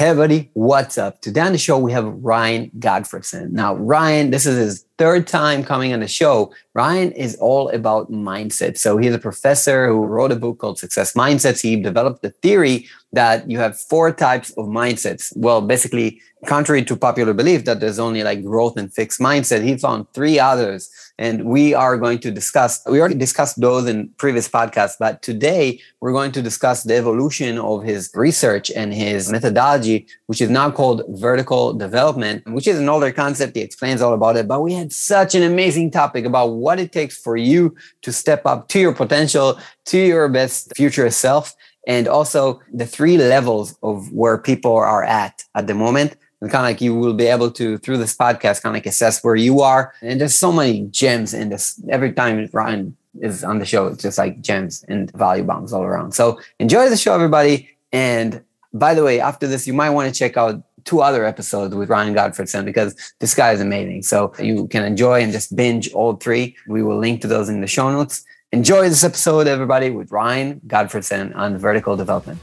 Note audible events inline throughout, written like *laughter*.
Hey everybody, what's up? Today on the show we have Ryan Gottfredson. Now, Ryan, this is his third time coming on the show. Ryan is all about mindset. So he's a professor who wrote a book called Success Mindsets. He developed the theory that you have four types of mindsets. Well, basically, contrary to popular belief that there's only like growth and fixed mindset, he found three others. And we are going to discuss, we already discussed those in previous podcasts, but today we're going to discuss the evolution of his research and his methodology, which is now called vertical development, which is an older concept. He explains all about it. But we had such an amazing topic about what it takes for you to step up to your potential, to your best future self and also the three levels of where people are at at the moment. And kind of like you will be able to through this podcast kind of like assess where you are. And there's so many gems in this. Every time ryan is on the show it's just like gems and value bombs all around. So enjoy the show everybody. And by the way after this you might want to check out two other episodes with ryan gottfredson because this guy is amazing. So you can enjoy and just binge all three. We will link to those in the show notes. Enjoy this episode everybody with ryan gottfredson on vertical development.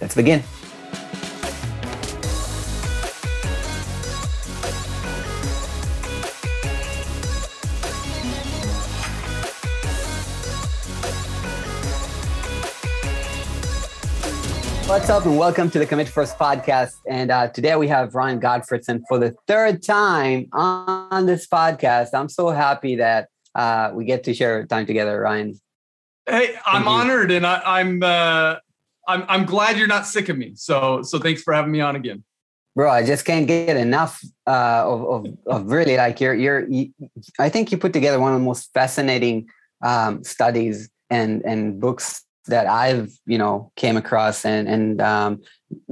Let's begin What's up, and welcome to the Commit First podcast. And uh, today we have Ryan Gottfredson for the third time on this podcast. I'm so happy that uh, we get to share time together, Ryan. Hey, I'm honored, and I, am I'm, uh, I'm I'm glad you're not sick of me. So so thanks for having me on again, bro. I just can't get enough uh, of, of of really like you're you're. You, I think you put together one of the most fascinating um, studies and and books that I've you know came across and and um,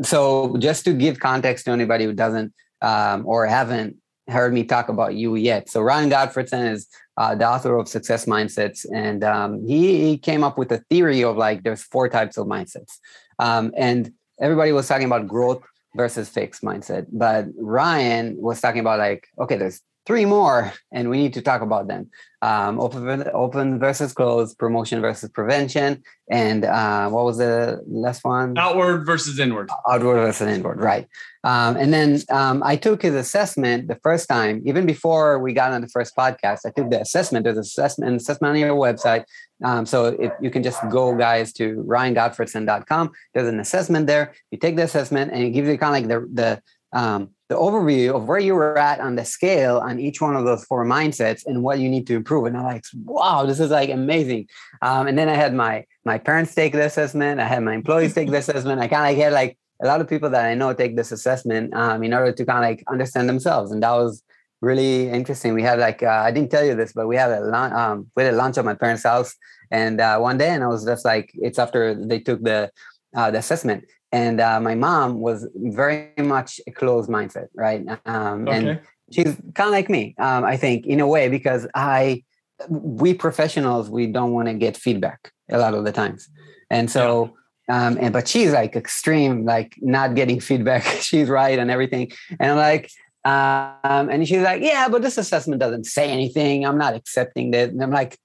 so just to give context to anybody who doesn't um, or haven't heard me talk about you yet. So Ryan Gottfredson is uh, the author of Success Mindsets, and um, he, he, came up with a theory of like there's four types of mindsets, um, and everybody was talking about growth versus fixed mindset, but Ryan was talking about like okay, there's three more, and we need to talk about them. Um, open, open versus closed, promotion versus prevention, and uh, what was the last one? Outward versus inward. Outward versus inward, right? Um, and then um, I took his assessment the first time, even before we got on the first podcast. I took the assessment. There's assessment, an assessment on your website. Um, so if you can just go, guys, to ryangottfredson.com. There's an assessment there. You take the assessment, and it gives you kind of like the the um, the overview of where you were at on the scale on each one of those four mindsets and what you need to improve. And I'm like, wow, this is like amazing. Um, and then I had my my parents take the assessment. I had my employees take the assessment. I kind of like had like a lot of people that I know take this assessment um, in order to kind of like understand themselves. And that was really interesting. We had like uh, I didn't tell you this, but we had a um, we had a lunch at my parents' house, and uh, one day, and I was just like, it's after they took the uh, the assessment, and uh, my mom was very much a closed mindset right? Um, okay. and she's kind of like me um, i think in a way because i we professionals we don't want to get feedback a lot of the times. And so um, and but she's like extreme like not getting *laughs* feedback. She's right and everything. And i'm like um, and she's like yeah but this assessment doesn't say anything. I'm not accepting that and i'm like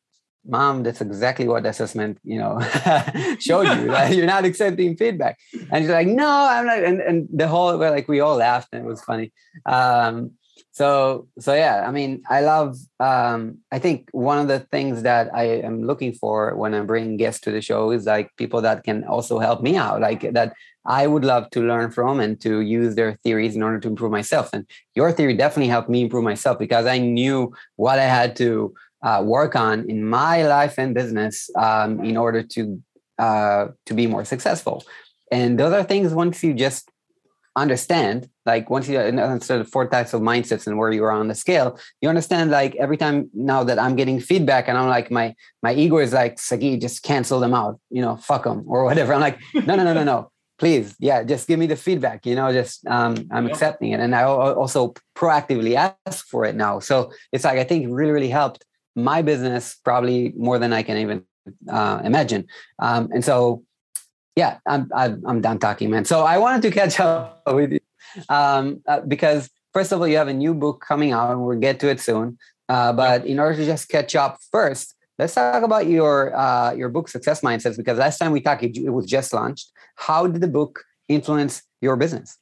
mom that's exactly what assessment you know *laughs* showed you that you're not accepting feedback. And she's like no i'm not and, and the whole like we all laughed and it was funny. Um, so so yeah i mean i love um, i think one of the things that i am looking for when i'm bringing guests to the show is like people that can also help me out like that i would love to learn from and to use their theories in order to improve myself. And your theory definitely helped me improve myself because i knew what i had to uh, work on in my life and business um, in order to uh, to be more successful. And those are things once you just understand, like once you understand the four types of mindsets and where you are on the scale, you understand like every time now that I'm getting feedback and I'm like my my ego is like Sagi, just cancel them out, you know, fuck them or whatever. I'm like, no, no, no, no, no. Please, yeah, just give me the feedback. You know, just um, I'm accepting it, and I also proactively ask for it now. So it's like I think it really, really helped my business probably more than I can even uh, imagine. Um, and so, yeah, I'm, I'm done talking, man. So I wanted to catch up *laughs* with you um, uh, because first of all, you have a new book coming out, and we'll get to it soon. Uh, but in order to just catch up first, let's talk about your uh, your book, Success Mindsets, because last time we talked, it was just launched. How did the book influence your business?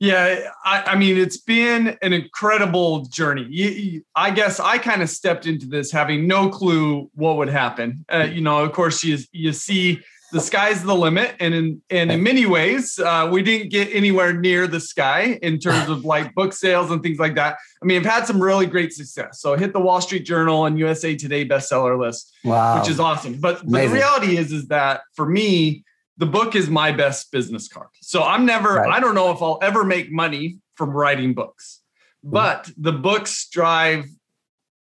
Yeah, I, I, mean, it's been an incredible journey. You, you, I guess I kind of stepped into this having no clue what would happen. Uh, you know, of course, you you see the sky's the limit, and in and in many ways, uh, we didn't get anywhere near the sky in terms of like *laughs* book sales and things like that. I mean, I've had some really great success. So hit the Wall Street Journal and USA Today bestseller list, wow. which is awesome. But, but the reality is, is that for me the book is my best business card. So I'm never, right. I don't know if I'll ever make money from writing books, mm-hmm. but the books drive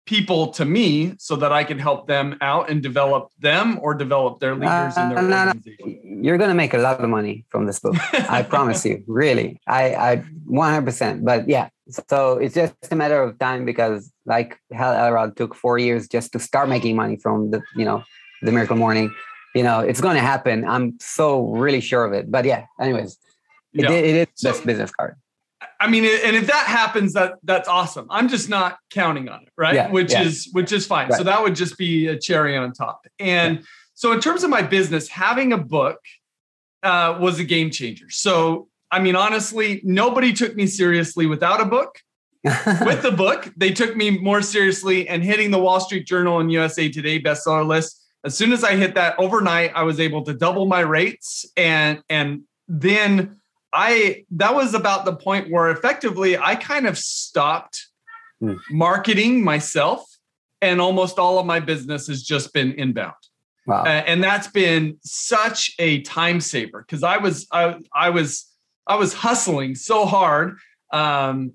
people to me so that I can help them out and develop them or develop their leaders uh, in their no, organization. No. You're going to make a lot of money from this book. I *laughs* promise you, really. I, I 100%. But yeah, so it's just a matter of time because like Hal Elrod took four years just to start making money from the, you know, the miracle morning you know, it's going to happen. I'm so really sure of it. But yeah, anyways, it, yeah. it is so, best business card. I mean, and if that happens, that that's awesome. I'm just not counting on it, right? Yeah, which yeah. is which is fine. Right. So that would just be a cherry on top. And so, in terms of my business, having a book uh, was a game changer. So, I mean, honestly, nobody took me seriously without a book. *laughs* With the book, they took me more seriously, and hitting the Wall Street Journal and USA Today bestseller list as soon as I hit that overnight, I was able to double my rates. And and then I that was about the point where effectively I kind of stopped mm. marketing myself. And almost all of my business has just been inbound. Wow. Uh, and that's been such a time saver because I was I, I was I was hustling so hard um,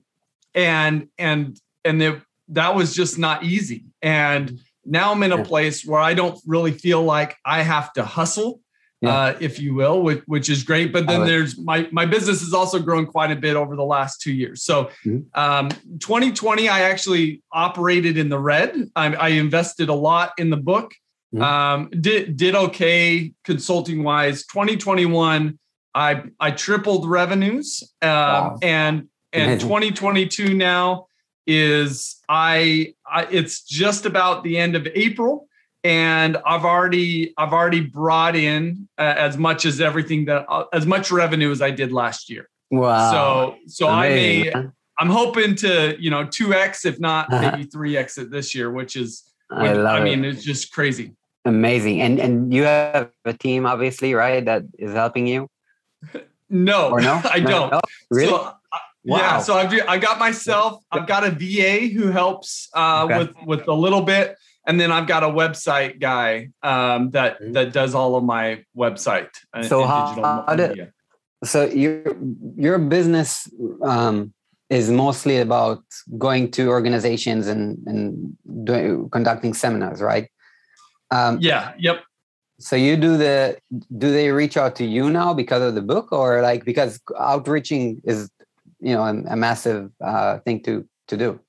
and and and it, that was just not easy and now I'm in a place where I don't really feel like I have to hustle, yeah. uh, if you will, which, which is great. But then there's my my business has also grown quite a bit over the last two years. So, mm-hmm. um, 2020, I actually operated in the red. I, I invested a lot in the book. Mm-hmm. Um, did did okay consulting wise. 2021, I I tripled revenues, um, wow. and and 2022 now is I, I it's just about the end of April and I've already I've already brought in uh, as much as everything that uh, as much revenue as I did last year. Wow. So so Amazing. I may I'm hoping to, you know, 2x if not maybe 3x it this year, which is I, I mean, it. it's just crazy. Amazing. And and you have a team obviously, right, that is helping you? *laughs* no. Or no? *laughs* I don't. No? Really? So Wow. Yeah, so I've I got myself. I've got a VA who helps uh, okay. with with a little bit, and then I've got a website guy um, that mm-hmm. that does all of my website. So and how, how did, so your your business um, is mostly about going to organizations and and doing conducting seminars, right? Um, yeah. Yep. So you do the do they reach out to you now because of the book or like because outreaching is you know a, a massive uh, thing to to do.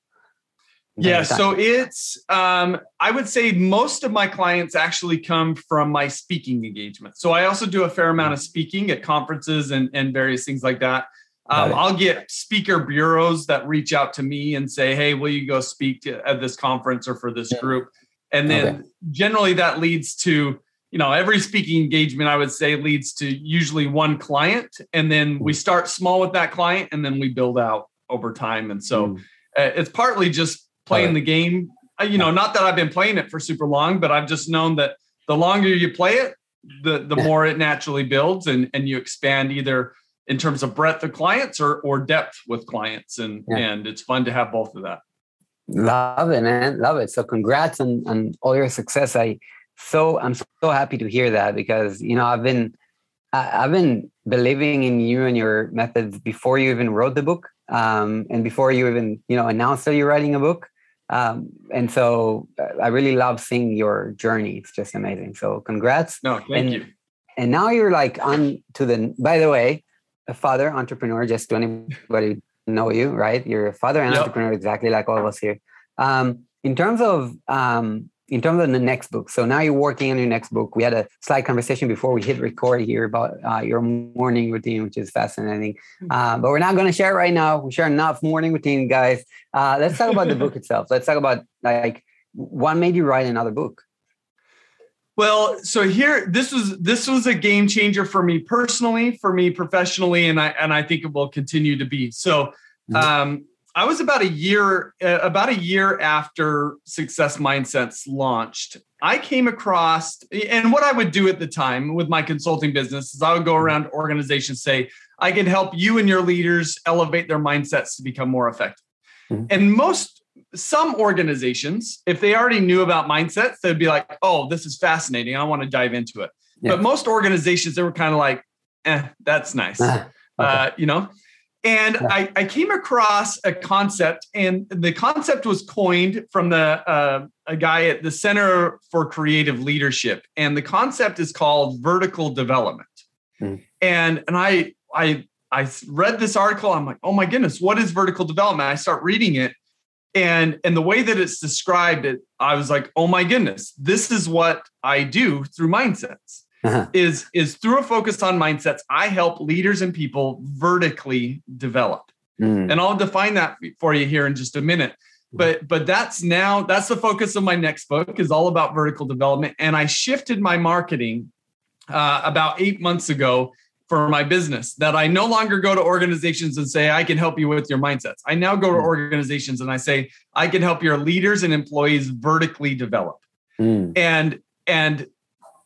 Yeah so it's um, i would say most of my clients actually come from my speaking engagement. So i also do a fair amount of speaking at conferences and, and various things like that. Um, i'll get speaker bureaus that reach out to me and say hey will you go speak to, at this conference or for this group? And then okay. generally that leads to you know every speaking engagement i would say leads to usually one client and then we mm. start small with that client and then we build out over time. And so mm. uh, it's partly just playing the game. Uh, you know not that i've been playing it for super long but i've just known that the longer you play it the the more it naturally builds and and you expand either in terms of breadth of clients or or depth with clients and yeah. and it's fun to have both of that. Love it man. Love it. So congrats on on all your success. I so I'm so happy to hear that because you know I've been I've been believing in you and your methods before you even wrote the book, um, and before you even you know announced that you're writing a book. Um, and so uh, I really love seeing your journey. It's just amazing. So congrats. No, thank and, you. And now you're like on to the. By the way, a father entrepreneur. Just to anybody know you, right? You're a father and yep. entrepreneur, exactly like all of us here. Um, in terms of um, in terms of the next book, so now you're working on your next book. We had a slight conversation before we hit record here about uh, your morning routine, which is fascinating. Hmm. Uh, but we're not going to share it right now. We share enough morning routine, guys. Uh, let's talk about the book itself. Let's talk about like what made you write another book. Well, so here, this was this was a game changer for me personally, for me professionally, and I and I think it will continue to be. So, mm-hmm. um, I was about a year uh, about a year after Success Mindsets launched. I came across, and what I would do at the time with my consulting business is I would go around organizations say, I can help you and your leaders elevate their mindsets to become more effective. Mm-hmm. And most some organizations, if they already knew about mindsets, they'd be like, oh, this is fascinating. I want to dive into it. Yeah. But most organizations, they were kind of like, eh, that's nice. *laughs* okay. uh, you know? And yeah. I, I came across a concept, and the concept was coined from the uh, a guy at the Center for Creative Leadership, and the concept is called vertical development. Mm. And and I I I read this article. I'm like, oh my goodness, what is vertical development? I start reading it, and and the way that it's described it i was like oh my goodness this is what i do through mindsets uh-huh. is is through a focus on mindsets i help leaders and people vertically develop mm. and i'll define that for you here in just a minute but but that's now that's the focus of my next book is all about vertical development and i shifted my marketing uh, about eight months ago for my business that I no longer go to organizations and say, I can help you with your mindsets. I now go to hmm. organizations and I say, I can help your leaders and employees vertically develop. Mm. And and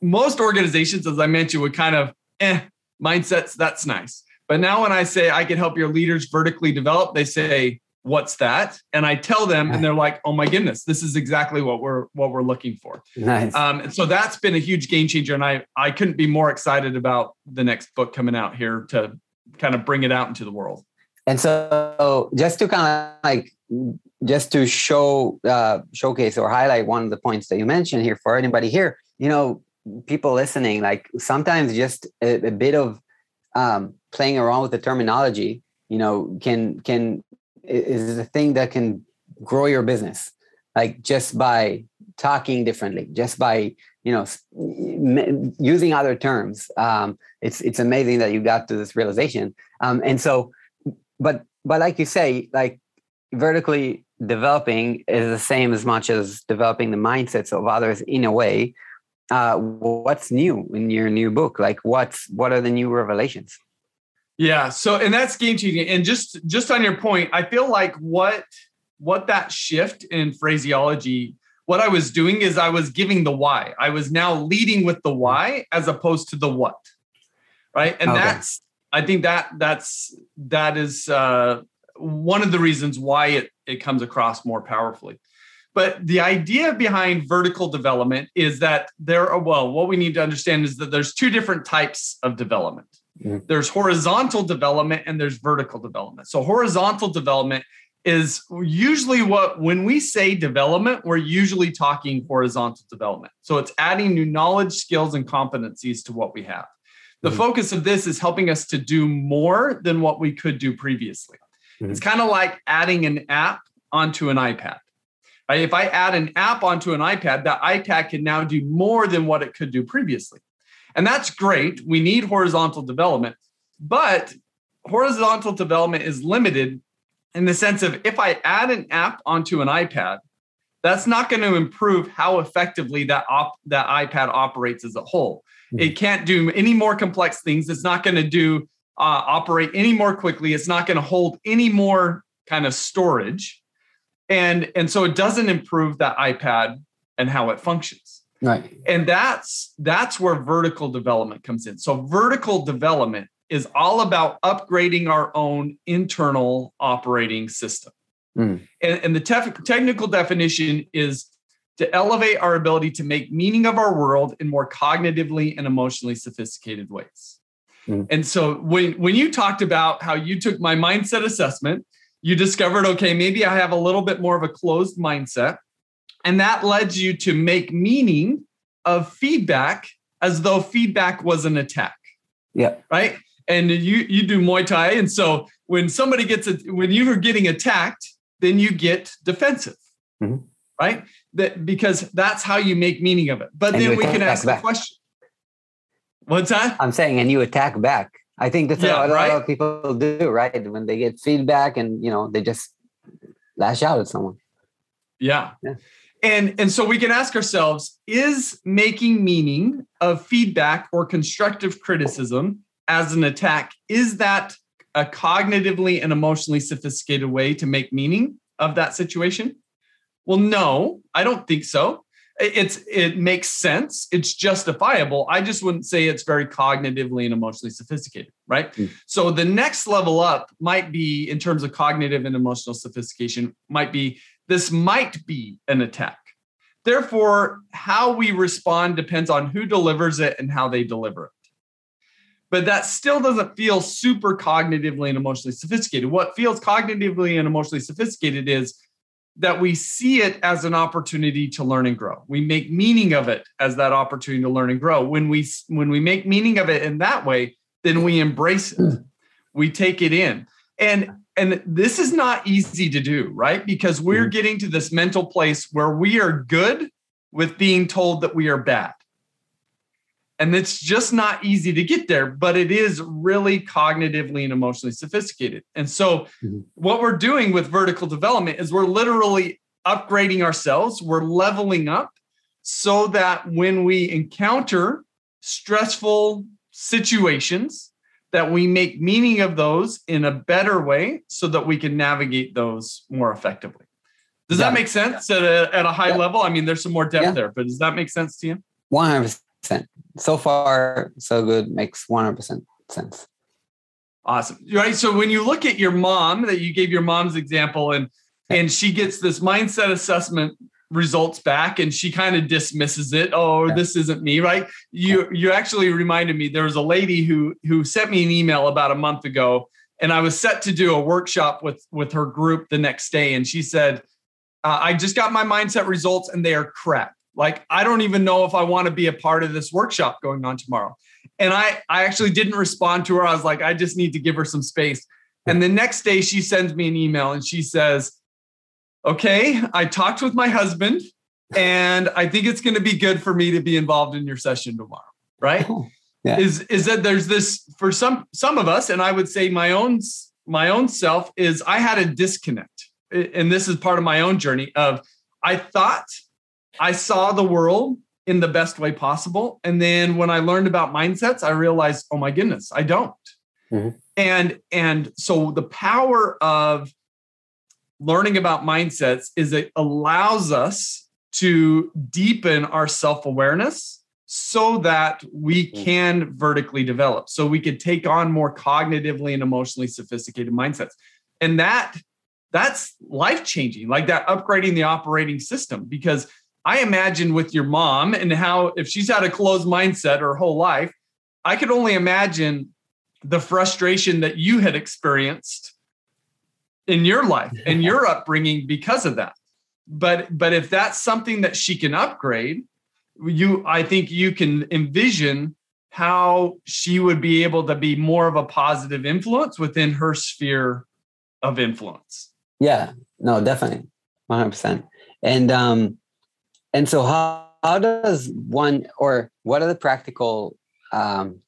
most organizations, as I mentioned, would kind of, eh, mindsets, that's nice. But now when I say I can help your leaders vertically develop, they say, what's that? And i tell them and they're like oh my goodness this is exactly what we're what we're looking for. Nice. Um, and so that's been a huge game changer and i i couldn't be more excited about the next book coming out here to kind of bring it out into the world. And so just to kind of like just to show uh, showcase or highlight one of the points that you mentioned here for anybody here you know people listening like sometimes just a, a bit of um, playing around with the terminology you know can can is a thing that can grow your business. Like just by talking differently just by you know using other terms um, it's it's amazing that you got to this realization. Um, and so but but like you say like vertically developing is the same as much as developing the mindsets of others in a way uh, what's new in your new book like what's what are the new revelations yeah. So, and that's game changing. And just just on your point, I feel like what what that shift in phraseology, what I was doing is I was giving the why. I was now leading with the why as opposed to the what. Right. And okay. that's I think that that's that is uh, one of the reasons why it it comes across more powerfully. But the idea behind vertical development is that there are well, what we need to understand is that there's two different types of development. Mm-hmm. There's horizontal development and there's vertical development. So horizontal development is usually what when we say development, we're usually talking horizontal development. So it's adding new knowledge, skills, and competencies to what we have. The mm-hmm. focus of this is helping us to do more than what we could do previously. Mm-hmm. It's kind of like adding an app onto an iPad. Right? If I add an app onto an iPad, that iPad can now do more than what it could do previously. And that's great. We need horizontal development, but horizontal development is limited in the sense of if I add an app onto an iPad, that's not going to improve how effectively that op- that iPad operates as a whole. Mm-hmm. It can't do any more complex things. It's not going to do uh, operate any more quickly. It's not going to hold any more kind of storage, and and so it doesn't improve that iPad and how it functions. Right. And that's that's where vertical development comes in. So vertical development is all about upgrading our own internal operating system. Mm. And, and, the tef- technical definition is to elevate our ability to make meaning of our world in more cognitively and emotionally sophisticated ways. Mm. And so when, when you talked about how you took my mindset assessment, you discovered, okay, maybe I have a little bit more of a closed mindset. And that led you to make meaning of feedback as though feedback was an attack. Yeah. Right. And you you do Muay Thai. And so when somebody gets it, when you are getting attacked, then you get defensive. Mm-hmm. Right. That because that's how you make meaning of it. But and then we can ask back. the question. What's that? I'm saying, and you attack back. I think that's yeah, what a lot of people do, right? When they get feedback and you know, they just lash out at someone. Yeah. yeah And, and so we can ask ourselves is making meaning of feedback or constructive criticism as an attack, is that a cognitively and emotionally sophisticated way to make meaning of that situation? Well, no, I don't think so. It's it makes sense. It's justifiable. I just wouldn't say it's very cognitively and emotionally sophisticated, right? Mm. So the next level up might be in terms of cognitive and emotional sophistication might be this might be an attack. Therefore, how we respond depends on who delivers it and how they deliver it. But that still doesn't feel super cognitively and emotionally sophisticated. What feels cognitively and emotionally sophisticated is that we see it as an opportunity to learn and grow. We make meaning of it as that opportunity to learn and grow. When we when we make meaning of it in that way, then we embrace it. We take it in. And and this is not easy to do, right? Because we're hmm. getting to this mental place where we are good with being told that we are bad. And it's just not easy to get there, but it is really cognitively and emotionally sophisticated. And so, mm-hmm. what we're doing with vertical development is we're literally upgrading ourselves, we're leveling up so that when we encounter stressful situations, that we make meaning of those in a better way so that we can navigate those more effectively. Does yeah. that make sense at a, at a high yeah. level? I mean, there's some more depth yeah. there, but does that make sense to you? 100% so far so good. Makes 100% sense. Awesome. Right so when you look at your mom that you gave your mom's example and and she gets this mindset assessment results back and she kind of dismisses it. Oh yeah. this isn't me right? You you actually reminded me there was a lady who who sent me an email about a month ago and i was set to do a workshop with with her group the next day and she said uh, i just got my mindset results and they are crap like, I don't even know if I want to be a part of this workshop going on tomorrow. And I, I actually didn't respond to her. I was like, I just need to give her some space. And the next day she sends me an email and she says, Okay, I talked with my husband and I think it's going to be good for me to be involved in your session tomorrow. Right. Oh, yeah. Is, is that there's this for some, some of us, and I would say my own, my own self is I had a disconnect. And this is part of my own journey of I thought I saw the world in the best way possible. And then when I learned about mindsets, I realized, oh my goodness, I don't. Mm-hmm. And and so the power of learning about mindsets is it allows us to deepen our self-awareness so that we mm-hmm. can vertically develop so we could take on more cognitively and emotionally sophisticated mindsets and that that's life changing like that upgrading the operating system because I imagine with your mom and how if she's had a closed mindset her whole life, I could only imagine the frustration that you had experienced in your life and your upbringing because of that. But but if that's something that she can upgrade, you I think you can envision how she would be able to be more of a positive influence within her sphere of influence. Yeah, no, definitely. 100%. And um and so how, how does one or what are the practical um,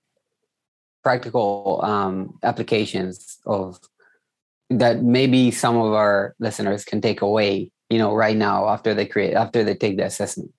practical um, applications of that maybe some of our listeners can take away you know right now after they create after they take the assessment?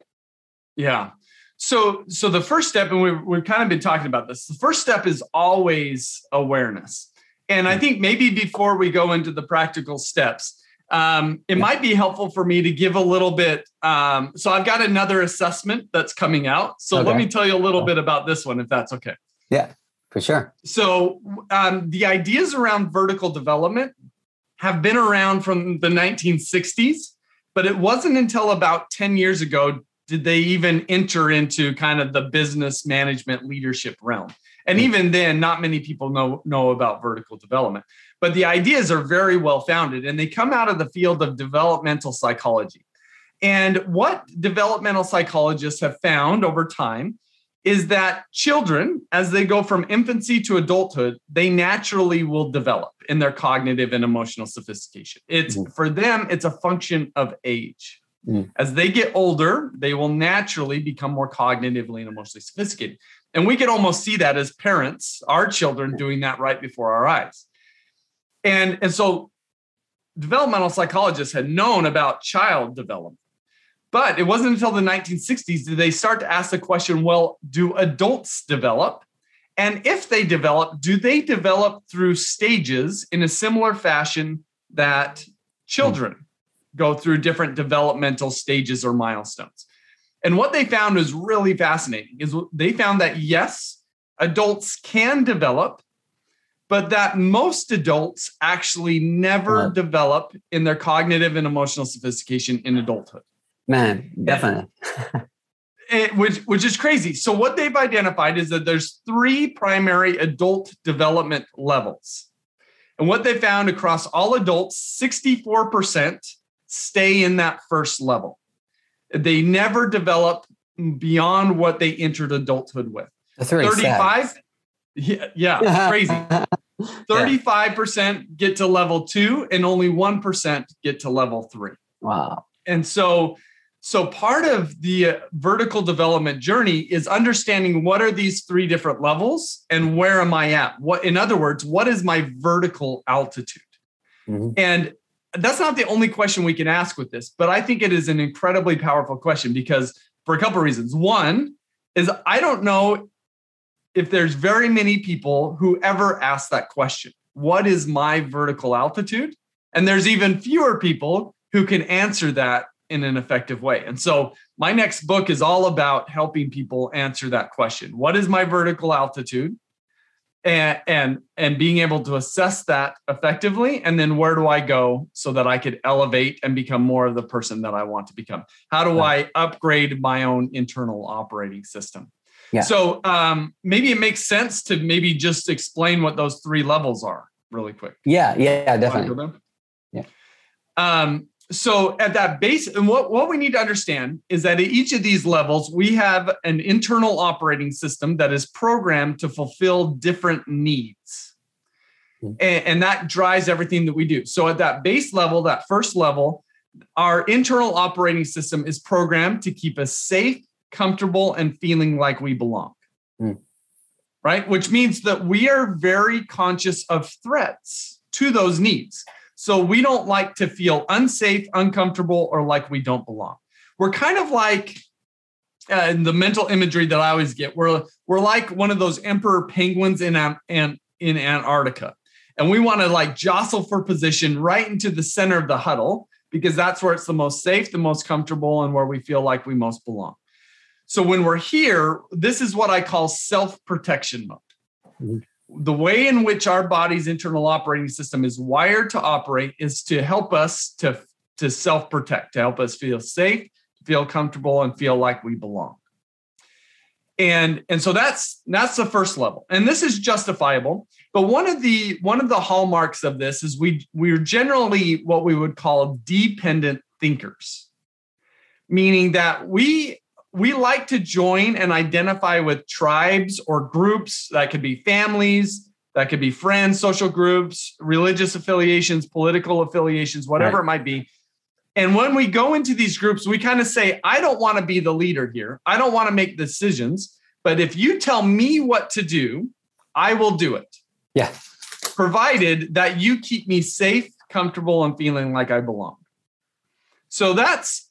Yeah. So so the first step and we've, we've kind of been talking about this the first step is always awareness. And i hmm. think maybe before we go into the practical steps um, it yeah. might be helpful for me to give a little bit. Um, so I've got another assessment that's coming out. So okay. let me tell you a little bit about this one, if that's okay. Yeah, for sure. So um, the ideas around vertical development have been around from the 1960s, but it wasn't until about 10 years ago did they even enter into kind of the business management leadership realm. And even then, not many people know, know about vertical development but the ideas are very well founded and they come out of the field of developmental psychology. And what developmental psychologists have found over time is that children, as they go from infancy to adulthood, they naturally will develop in their cognitive and emotional sophistication. It's mm-hmm. for them, it's a function of age. Mm. As they get older, they will naturally become more cognitively and emotionally sophisticated. And we can almost see that as parents, our children doing that right before our eyes. And, and so developmental psychologists had known about child development. But it wasn't until the 1960s did they start to ask the question well, do adults develop? And if they develop, do they develop through stages in a similar fashion that children go through different developmental stages or milestones? And what they found was really fascinating is they found that yes, adults can develop, but that most adults actually never develop in their cognitive and emotional sophistication in adulthood. Man, definitely. *laughs* it, which which is crazy. So what they've identified is that there's three primary adult development levels. And what they found across all adults, 64% stay in that first level. They never develop beyond what they entered adulthood with. That's 35 yeah, yeah *laughs* crazy. *laughs* 35% get to level 2 and only 1% get to level 3. Wow. And so so part of the uh, vertical development journey is understanding what are these three different levels and where am I at? What in other words, what is my vertical altitude? Mm-hmm. And that's not the only question we can ask with this, but I think it is an incredibly powerful question because for a couple of reasons. One is I don't know if there's very many people who ever ask that question. What is my vertical altitude? And there's even fewer people who can answer that in an effective way. And so my next book is all about helping people answer that question. What is my vertical altitude? And, and and being able to assess that effectively and then where do i go so that i could elevate and become more of the person that i want to become how do i upgrade my own internal operating system yeah. so um, maybe it makes sense to maybe just explain what those three levels are really quick. Yeah yeah definitely. yeah. Um, so at that base and what, what we need to understand is that at each of these levels we have an internal operating system that is programmed to fulfill different needs. Mm-hmm. and, and, that drives everything that we do. So at that base level that first level our internal operating system is programmed to keep us safe comfortable and feeling like we belong mm. right which means that we are very conscious of threats to those needs so we don't like to feel unsafe, uncomfortable, or like we don't belong. We're kind of like uh, the mental imagery that I always get. We're we're like one of those emperor penguins in in in Antarctica, and we want to like jostle for position right into the center of the huddle because that's where it's the most safe, the most comfortable, and where we feel like we most belong. So when we're here, this is what I call self protection mode. Mm-hmm the way in which our body's internal operating system is wired to operate is to help us to, to self protect, to help us feel safe, feel comfortable, and feel like we belong. And, and so that's that's the first level. And this is justifiable. But one of the one of the hallmarks of this is we we're generally what we would call dependent thinkers, meaning that we we like to join and identify with tribes or groups that could be families, that could be friends, social groups, religious affiliations, political affiliations, whatever right. it might be. And when we go into these groups, we kind of say, I don't want to be the leader here. I don't want to make decisions. But if you tell me what to do, I will do it. Yeah. Provided that you keep me safe, comfortable, and feeling like I belong. So that's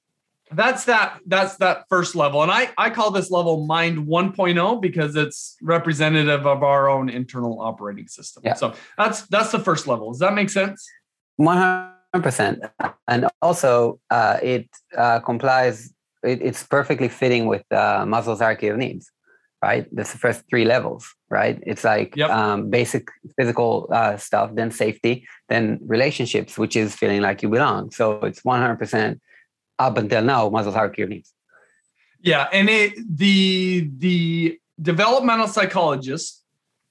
that's that that's that first level. And i i call this level mind 1.0 because it's representative of our own internal operating system. Yeah. so that's that's the first level. Does that make sense? 100% and also uh, it uh, complies it, it's perfectly fitting with uh, maslow's hierarchy of needs right? That's the first three levels right? It's like yep. um, basic physical uh, stuff then safety then relationships which is feeling like you belong. So it's 100% up until now Maslow's hierarchy of needs. Yeah, and it the the developmental psychologist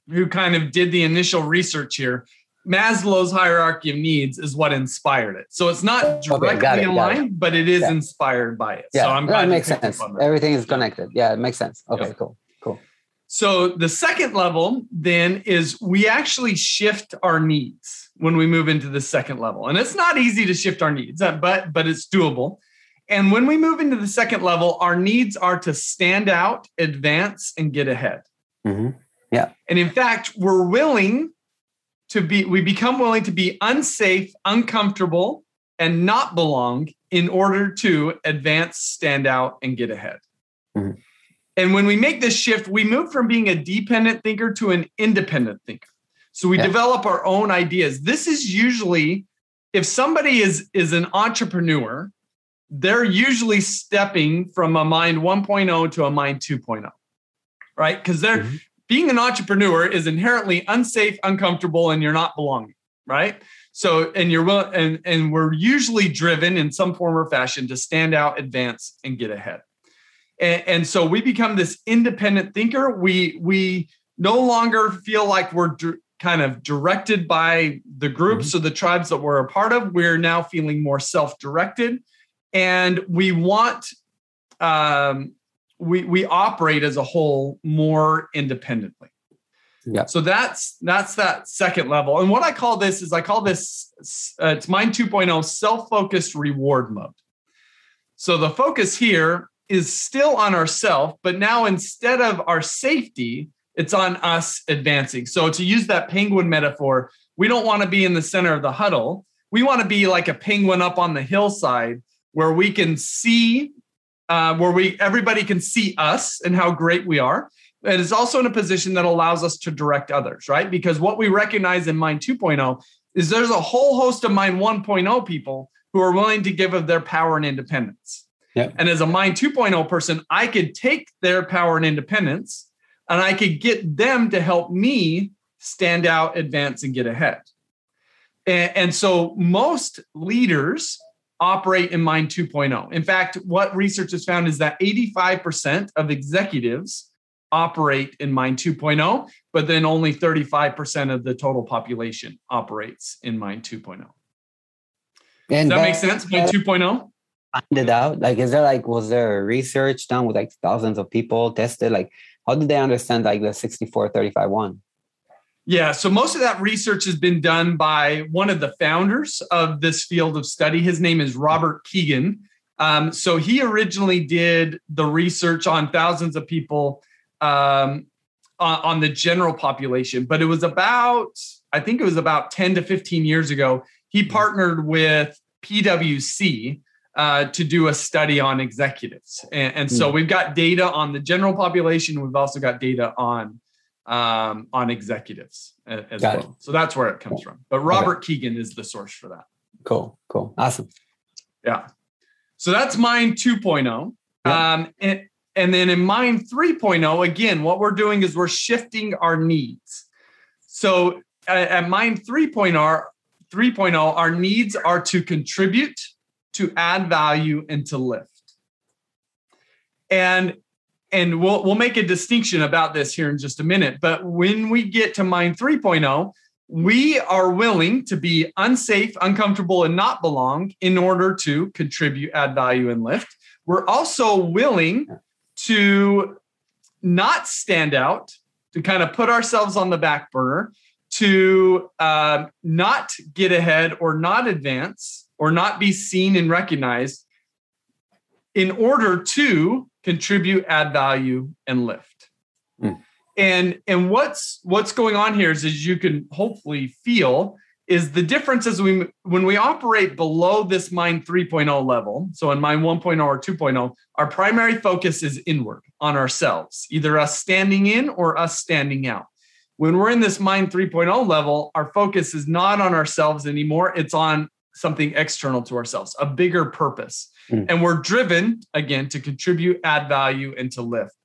who kind of did the initial research here, Maslow's hierarchy of needs is what inspired it. So it's not directly okay, it, aligned, but it is yeah. inspired by it. Yeah, so I'm glad that makes sense. Everything is connected. Yeah, it makes sense. Okay, cool. Cool. So the second level then is we actually shift our needs when we move into the second level. And it's not easy to shift our needs, but but it's doable. And when we move into the second level, our needs are to stand out, advance, and get ahead. Mm-hmm. Yeah. And in fact, we're willing to be, we become willing to be unsafe, uncomfortable, and not belong in order to advance, stand out, and get ahead. Mm-hmm. And when we make this shift, we move from being a dependent thinker to an independent thinker. So we yeah. develop our own ideas. This is usually if somebody is is an entrepreneur, they're usually stepping from a mind 1.0 to a mind 2.0. Right? Cuz they're mm-hmm. being an entrepreneur is inherently unsafe, uncomfortable and you're not belonging, right? So and you're and and we're usually driven in some form or fashion to stand out, advance and get ahead. And, and so we become this independent thinker. We we no longer feel like we're kind of directed by the groups mm-hmm. or the tribes that we're a part of. We're now feeling more self-directed, and we want um, we we operate as a whole more independently. Yeah. So that's that's that second level. And what I call this is I call this uh, it's mind 2.0 self-focused reward mode. So the focus here is still on ourself, but now instead of our safety, it's on us advancing. So to use that penguin metaphor, we don't want to be in the center of the huddle. We want to be like a penguin up on the hillside where we can see, uh, where we everybody can see us and how great we are. It is also in a position that allows us to direct others, right? Because what we recognize in Mind 2.0 is there's a whole host of Mind 1.0 people who are willing to give of their power and independence. Yep. And as a Mind 2.0 person, I could take their power and independence and I could get them to help me stand out, advance, and get ahead. And, and so most leaders operate in Mind 2.0. In fact, what research has found is that 85% of executives operate in Mind 2.0, but then only 35% of the total population operates in Mind 2.0. And Does that, that make sense? Mind 2.0? Find it out. Like, is there like, was there research done with like thousands of people tested? Like, how did they understand like the 64 35 1? Yeah, so most of that research has been done by one of the founders of this field of study. His name is Robert Kegan. Um, so he originally did the research on thousands of people um, on, on the general population, but it was about, I think it was about 10 to 15 years ago. He partnered with PwC, uh, to do a study on executives. And, and so hmm. we've got data on the general population. We've also got data on um, on executives as got well. It. So that's where it comes from. But Robert okay. Kegan is the source for that. Cool, cool, awesome. Yeah. So that's Mind 2.0. Yeah. Um, and, and then in Mind 3.0, again, what we're doing is we're shifting our needs. So at, at Mind 3.0, 3.0, our needs are to contribute to add value and to lift. And and we'll we'll make a distinction about this here in just a minute, but when we get to mind 3.0, we are willing to be unsafe, uncomfortable and not belong in order to contribute, add value and lift. We're also willing to not stand out, to kind of put ourselves on the back burner, to uh, not get ahead or not advance or not be seen and recognized in order to contribute, add value, and lift. Mm. And and what's what's going on here is, as you can hopefully feel, is the difference as we when we operate below this mind 3.0 level so in mind 1.0 or 2.0 our primary focus is inward on ourselves either us standing in or us standing out when we're in this mind 3.0 level our focus is not on ourselves anymore it's on something external to ourselves, a bigger purpose. Mm. And we're driven again to contribute, add value, and to lift.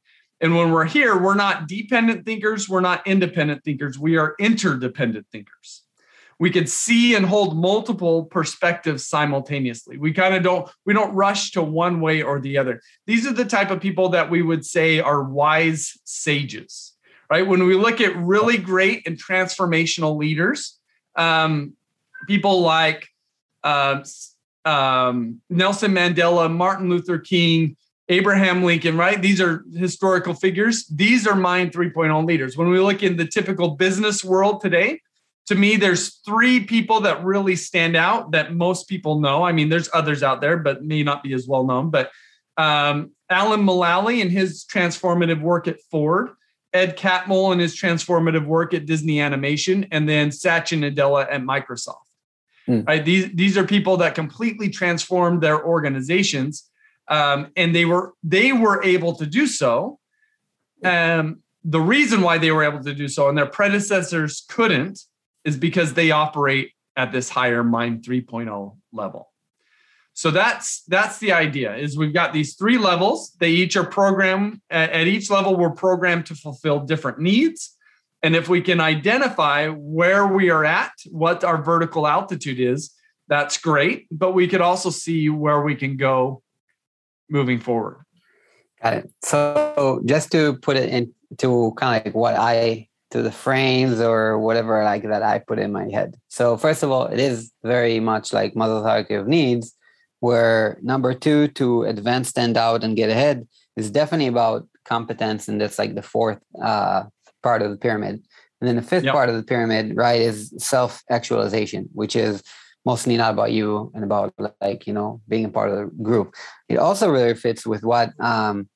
And when we're here, we're not dependent thinkers, we're not independent thinkers, we are interdependent thinkers. We can see and hold multiple perspectives simultaneously. We kind of don't we don't rush to one way or the other. These are the type of people that we would say are wise sages, right? When we look at really great and transformational leaders, um, people like uh, um, Nelson Mandela, Martin Luther King, Abraham Lincoln, right? These are historical figures. These are Mind 3.0 leaders. When we look in the typical business world today, to me, there's three people that really stand out that most people know. I mean, there's others out there, but may not be as well known. But um, Alan Mulally and his transformative work at Ford, Ed Catmull and his transformative work at Disney Animation, and then Satya Nadella at Microsoft. Mm. right? These these are people that completely transformed their organizations, um, and they were they were able to do so. Um, the reason why they were able to do so and their predecessors couldn't is because they operate at this higher mind 3.0 level. So that's that's the idea is we've got these three levels. They each are programmed at, at each level we're programmed to fulfill different needs. And if we can identify where we are at, what our vertical altitude is, that's great. But we could also see where we can go moving forward. Got it. So just to put it into kind of like what I to the frames or whatever like that I put in my head. So first of all, it is very much like Maslow's hierarchy of needs, where number two to advance, stand out, and get ahead is definitely about competence, and that's like the fourth uh, part of the pyramid. And then the fifth yep. part of the pyramid, right, is self-actualization, which is mostly not about you and about like you know being a part of the group. It also really fits with what um,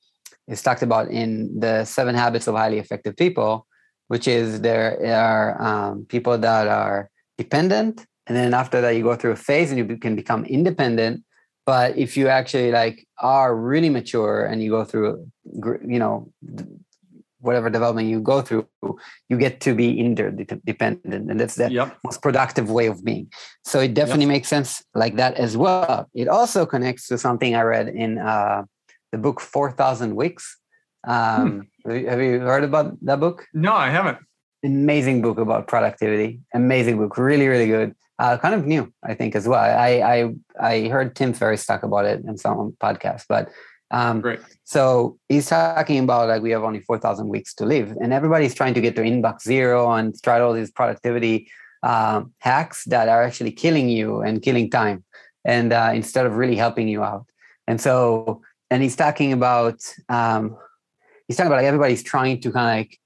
is talked about in the Seven Habits of Highly Effective People, which is there are um, people that are dependent, and then after that you go through a phase and you can become independent. But if you actually like are really mature and you go through, you know, whatever development you go through, you get to be interdependent, and that's the yep. most productive way of being. So it definitely yep. makes sense like that as well. It also connects to something I read in uh, the book Four Thousand Weeks um, hmm. Have you heard about that book? No, I haven't. Amazing book about productivity. Amazing book, really, really good. Uh, kind of new, I think, as well. I I I heard Tim Ferriss talk about it in some podcast, but um, Great. So he's talking about like we have only four thousand weeks to live, and everybody's trying to get to inbox zero and try all these productivity um, hacks that are actually killing you and killing time, and uh, instead of really helping you out. And so, and he's talking about um, he's talking about like everybody's trying to kind of like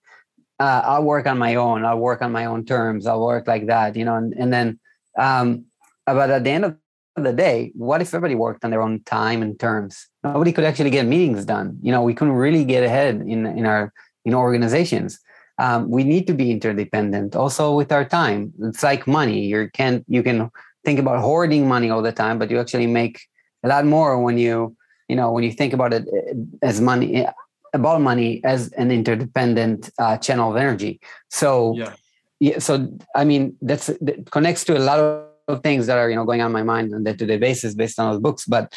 uh, I'll work on my own. I'll work on my own terms. I'll work like that, you know. And, and then, um, but at the end of the day, what if everybody worked on their own time and terms? Nobody could actually get meetings done. You know, we couldn't really get ahead in in our know organizations. Um, we need to be interdependent also with our time. It's like money. You can you can think about hoarding money all the time, but you actually make a lot more when you you know when you think about it eh, as money about money as an interdependent uh, channel of energy. So, yeah. yeah. So, I mean, that's that connects to a lot of things that are you know going on in my mind on a day-to-day basis based on those books. But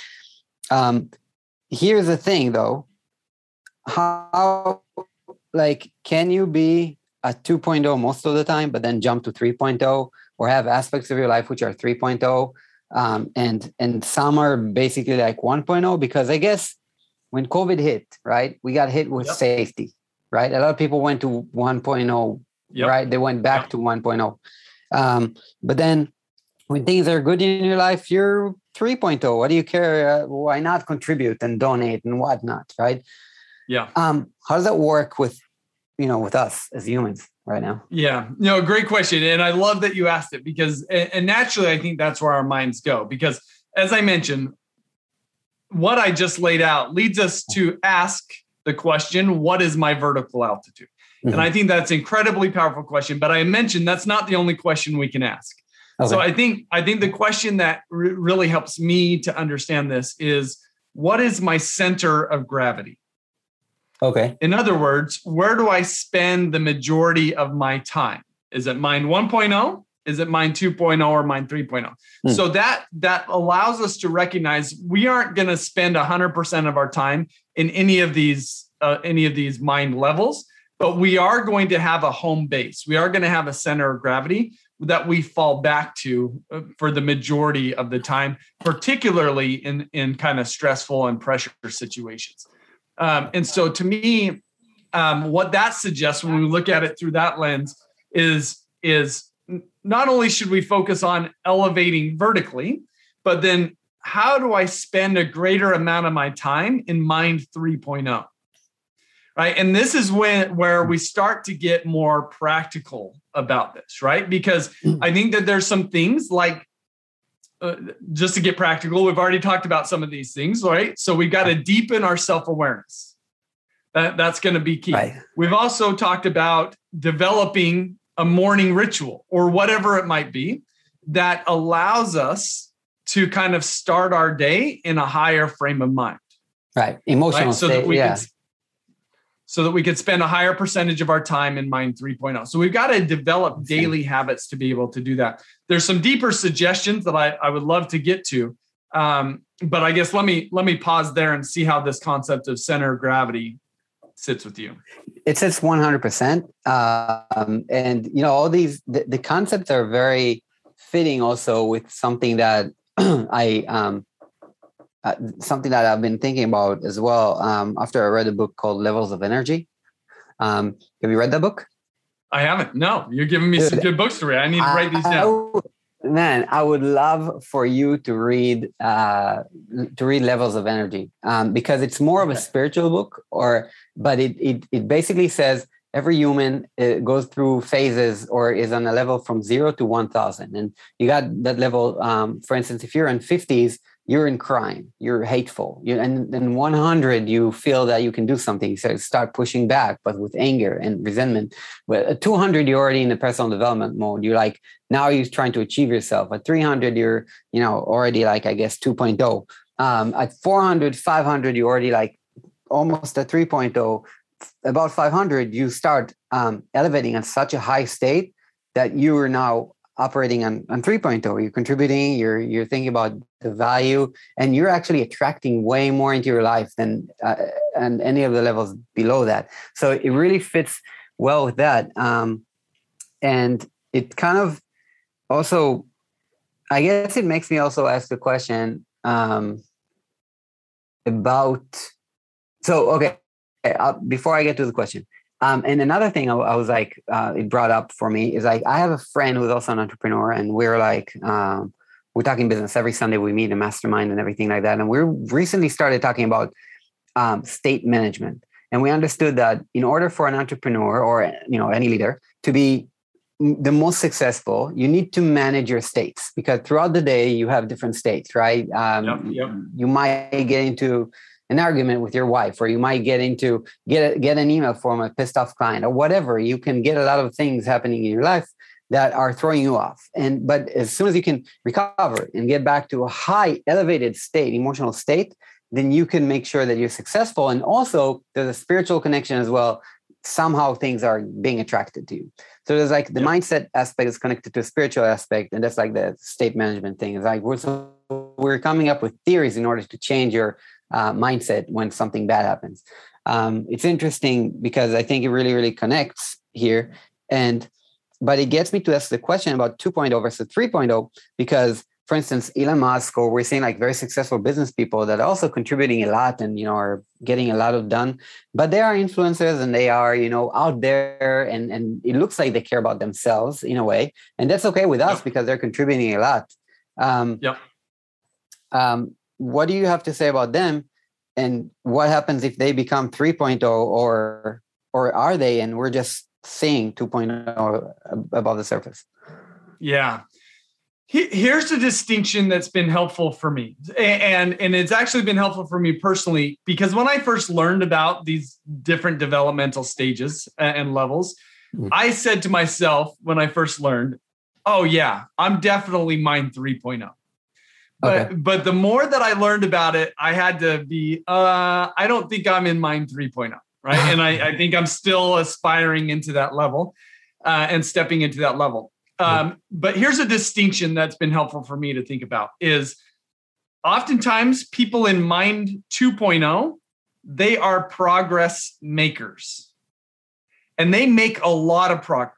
um, here's the thing, though: how like can you be a 2.0 most of the time, but then jump to 3.0, or have aspects of your life which are 3.0? Um, and and some are basically like 1.0 because I guess when COVID hit, right, we got hit with yep. safety, right? A lot of people went to 1.0, yep. right? They went back yep. to 1.0. Um, but then when things are good in your life, you're 3.0. What do you care? Uh, why not contribute and donate and whatnot, right? Yeah. Um, how does that work with, you know, with us as humans? right now? Yeah, no, great question. And I love that you asked it because, and naturally, I think that's where our minds go. Because as I mentioned, what I just laid out leads us to ask the question, what is my vertical altitude? Mm-hmm. And I think that's an incredibly powerful question, but I mentioned that's not the only question we can ask. Okay. So I think I think the question that re- really helps me to understand this is what is my center of gravity? Okay. In other words, where do I spend the majority of my time? Is it mind 1.0? Is it mind 2.0 or mind 3.0? Hmm. So that that allows us to recognize we aren't going to spend 100% of our time in any of these uh, any of these mind levels, but we are going to have a home base. We are going to have a center of gravity that we fall back to uh, for the majority of the time, particularly in in kind of stressful and pressure situations. Um, and so, to me, um, what that suggests when we look at it through that lens is is not only should we focus on elevating vertically, but then how do I spend a greater amount of my time in Mind 3.0? Right. And this is when where we start to get more practical about this, right? Because I think that there's some things like uh, just to get practical, we've already talked about some of these things, right? So we've got to deepen our self awareness. That, that's going to be key. Right. We've also talked about developing a morning ritual or whatever it might be. that allows us to kind of start our day in a higher frame of mind. Right. Emotional right? so state, that we yeah. Could, so that we could spend a higher percentage of our time in mind 3.0. So we've got to develop daily habits to be able to do that. There's some deeper suggestions that I, I would love to get to. Um, but I guess let me let me pause there and see how this concept of center of gravity sits with you. It sits 100%. Um, and you know, all these the, the concepts are very fitting also with something that *clears throat* I um, uh, something that I've been thinking about as well. Um, after I read a book called Levels of Energy. Um, have you read that book? I haven't. No, you're giving me Dude, some good books to read. I need to write these down. I, man, I would love for you to read uh, to read Levels of Energy um, because it's more of a spiritual book, or but it it it basically says every human uh, goes through phases or is on a level from zero to 1000 and you got that level um, for instance if you're in 50s you're in crime you're hateful you, and then 100 you feel that you can do something so start pushing back but with anger and resentment. But at 200 you're already in the personal development mode. You're like now you're trying to achieve yourself. At 300 you're you know already like i guess 2.0 um, at 400 500 you're already like almost at 3.0 about 500 you start um, elevating at such a high state that you are now operating on, on 3.0 you're contributing you're you're thinking about the value and you're actually attracting way more into your life than uh, and any of the levels below that. So it really fits well with that um, and it kind of also i guess it makes me also ask the question um, about so okay uh, before i get to the question um, and another thing I, I was like, uh, it brought up for me is like, I have a friend who's also an entrepreneur, and we're like, um, we're talking business every Sunday. We meet a mastermind and everything like that. And we recently started talking about um, state management, and we understood that in order for an entrepreneur or you know any leader to be the most successful, you need to manage your states because throughout the day you have different states, right? Um, yep, yep. You might get into an argument with your wife or you might get into get a, get an email from a pissed off client or whatever. You can get a lot of things happening in your life that are throwing you off. And but as soon as you can recover and get back to a high elevated state emotional state then you can make sure that you're successful. And also there's a spiritual connection as well. Somehow things are being attracted to you. So there's like the yeah. mindset aspect is connected to a spiritual aspect and that's like the state management thing. It's like we're so we're coming up with theories in order to change your uh, mindset when something bad happens. Um, it's interesting because I think it really, really connects here. And but it gets me to ask the question about 2.0 versus 3.0 because for instance elon musk or we're seeing like very successful business people that are also contributing a lot and you know are getting a lot of done but they are influencers and they are you know out there and and it looks like they care about themselves in a way and that's okay with us yep. because they're contributing a lot um, yeah um, what do you have to say about them? And what happens if they become 3.0 or or are they? And we're just seeing 2.0 above the surface. Yeah. Here's a distinction that's been helpful for me. And and it's actually been helpful for me personally because when i first learned about these different developmental stages and levels mm-hmm. i said to myself when i first learned oh yeah i'm definitely mind 3.0 but okay. but the more that I learned about it, I had to be. Uh, I don't think I'm in Mind 3.0, right? and I, I *laughs* think I'm still aspiring into that level uh, and stepping into that level. Um, but here's a distinction that's been helpful for me to think about: is oftentimes people in Mind 2.0 they are progress makers, and they make a lot of progress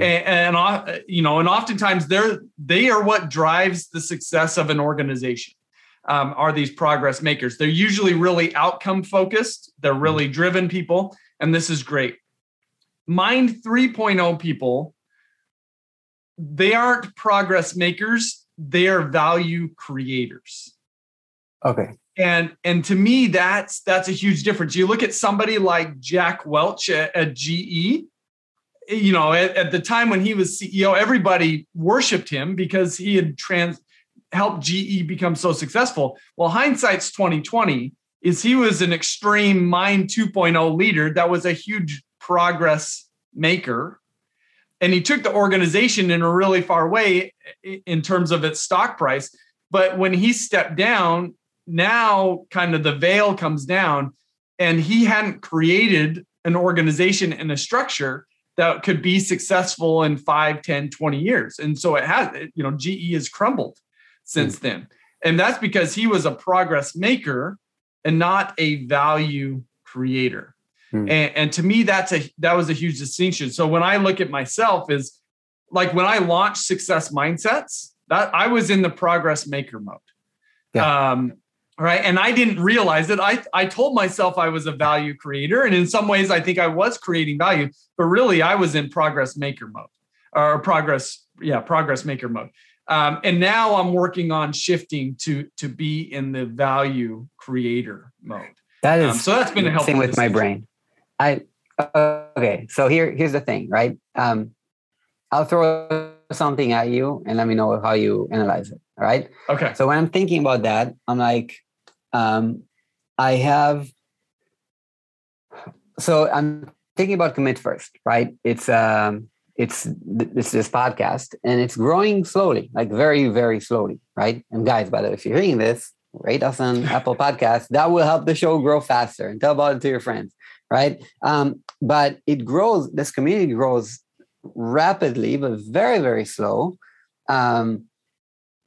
and, and uh, you know and oftentimes they're they are what drives the success of an organization um, are these progress makers. They're usually really outcome focused. They're mm-hmm. really driven people and this is great. Mind 3.0 people they aren't progress makers. They are value creators. Okay. And and to me that's that's a huge difference. You look at somebody like jack welch at, at ge you know, at, at, the time when he was CEO, everybody worshipped him because he had trans helped GE become so successful. Well, hindsight's 2020 is he was an extreme mind 2.0 leader that was a huge progress maker. and he took the organization in a really far way in terms of its stock price. But when he stepped down, now kind of the veil comes down, and he hadn't created an organization and a structure that could be successful in 5 10 20 years and so it has you know ge has crumbled since mm-hmm. then and that's because he was a progress maker and not a value creator mm-hmm. and, and to me that's a that was a huge distinction so when i look at myself is like when i launched success mindsets that i was in the progress maker mode yeah. um, right? And i didn't realize it. I i told myself i was a value creator and in some ways i think i was creating value but really i was in progress maker mode or progress yeah progress maker mode. Um, and now i'm working on shifting to to be in the value creator mode. That is um, so that's been a helpful thing with my brain. I uh, okay so here here's the thing right? Um, i'll throw something at you and let me know how you analyze it all right? Okay. So when i'm thinking about that i'm like um, I have, so I'm thinking about commit first, right? It's, um, it's it's this podcast and it's growing slowly, like very, very slowly, right? And guys, by the way, if you're hearing this, rate us on Apple Podcasts. That will help the show grow faster and tell about it to your friends, right? Um, but it grows, this community grows rapidly, but very, very slow. Um,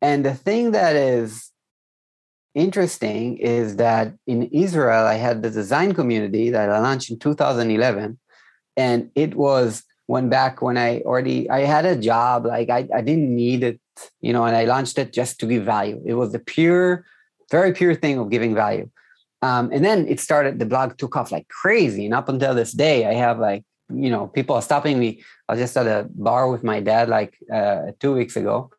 and the thing that is interesting is that in Israel, I had the design community that I launched in 2011. And it was when back when I already I had a job, like I, I didn't need it, you know, and I launched it just to give value. It was the pure, very pure thing of giving value. Um, and then it started, the blog took off like crazy. And up until this day, I have like, you know, people are stopping me. I was just at a bar with my dad like uh, two weeks ago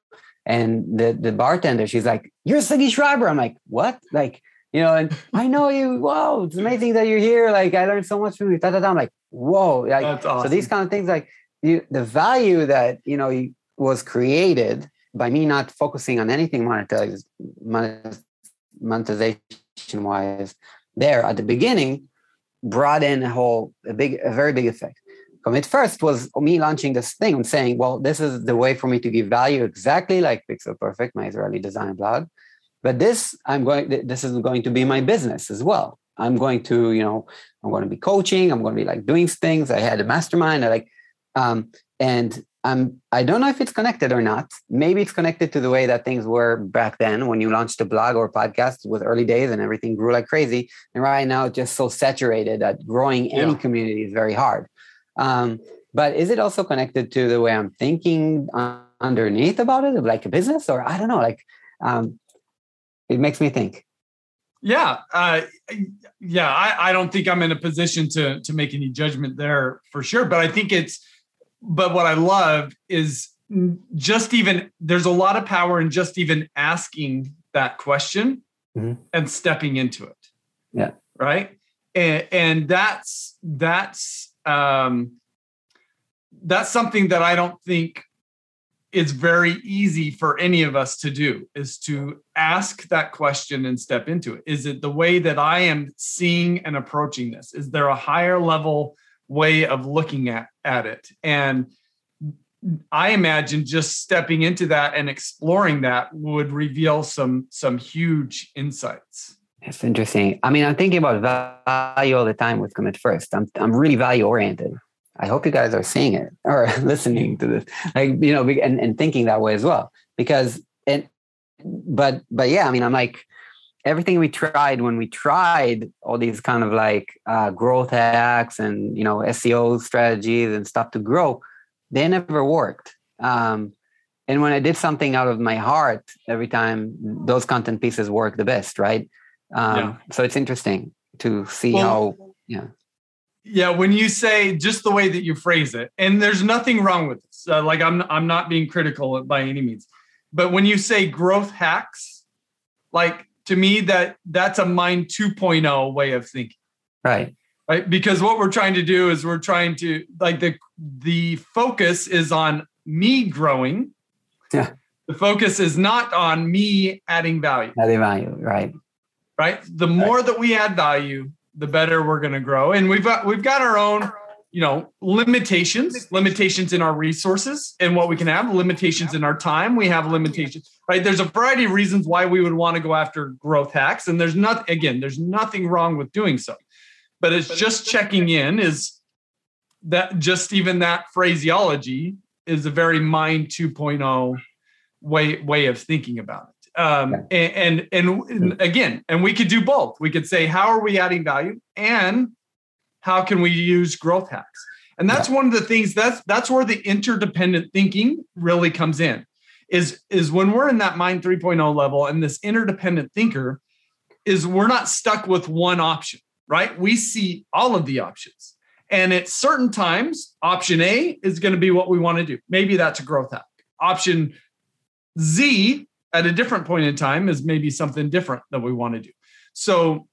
and the the bartender, she's like, "You're Sagi Shrieber." I'm like, "What?" Like, you know, and I know you. Whoa, it's amazing that you're here. Like, I learned so much from you. Da, da, da. I'm like, whoa. Like, awesome. So these kind of things, like you, the value that you know was created by me not focusing on anything monetization wise there at the beginning brought in a whole a big a very big effect Commit First was me launching this thing and saying, well, this is the way for me to give value exactly like Pixel Perfect, my Israeli design blog. But this, I'm going, this is going to be my business as well. I'm going to, you know, I'm going to be coaching. I'm going to be like doing things. I had a mastermind. I like, um, and I'm, I don't know if it's connected or not. Maybe it's connected to the way that things were back then when you launched a blog or podcast with early days and everything grew like crazy. And right now, it's just so saturated that growing any yeah. community is very hard. Um, but is it also connected to the way I'm thinking underneath about it, like a business, or I don't know, like um, it makes me think. Yeah, uh, yeah. I, I don't think I'm in a position to to make any judgment there for sure, but I think it's. But what I love is just even there's a lot of power in just even asking that question mm-hmm. and stepping into it. Yeah. Right. And and that's that's um, that's something that I don't think is very easy for any of us to do is to ask that question and step into it. Is it the way that I am seeing and approaching this? Is there a higher level way of looking at, at it? And I imagine just stepping into that and exploring that would reveal some some huge insights. It's interesting. I mean, I'm thinking about value all the time with Commit First. I'm I'm really value oriented. I hope you guys are seeing it *laughs* or listening to this, like you know, and, and thinking that way as well. Because and but but yeah, I mean, I'm like everything we tried when we tried all these kind of like uh, growth hacks and you know SEO strategies and stuff to grow, they never worked. Um, and when I did something out of my heart, every time those content pieces work the best, right? Um, yeah. So it's interesting to see well, how, yeah. Yeah, when you say just the way that you phrase it, and there's nothing wrong with this. Uh, like I'm, I'm not being critical by any means, but when you say growth hacks, like to me that that's a mind 2.0 way of thinking. Right. Right. Because what we're trying to do is we're trying to like the the focus is on me growing. Yeah. The focus is not on me adding value. Adding value, right right? The more that we add value, the better we're going to grow. And we've got we've got our own you know limitations limitations in our resources and what we can have limitations in our time. We have limitations right? There's a variety of reasons why we would want to go after growth hacks and there's not again there's nothing wrong with doing so. But it's just checking in is that just even that phraseology is a very mind 2.0 way way of thinking about it um, and, and and again and we could do both. We could say how are we adding value? And how can we use growth hacks? And that's yeah. one of the things that's that's where the interdependent thinking really comes in is is when we're in that mind 3.0 level and this interdependent thinker is we're not stuck with one option right? We see all of the options. And at certain times option a is going to be what we want to do. Maybe that's a growth hack. Option z at a different point in time is maybe something different that we want to do so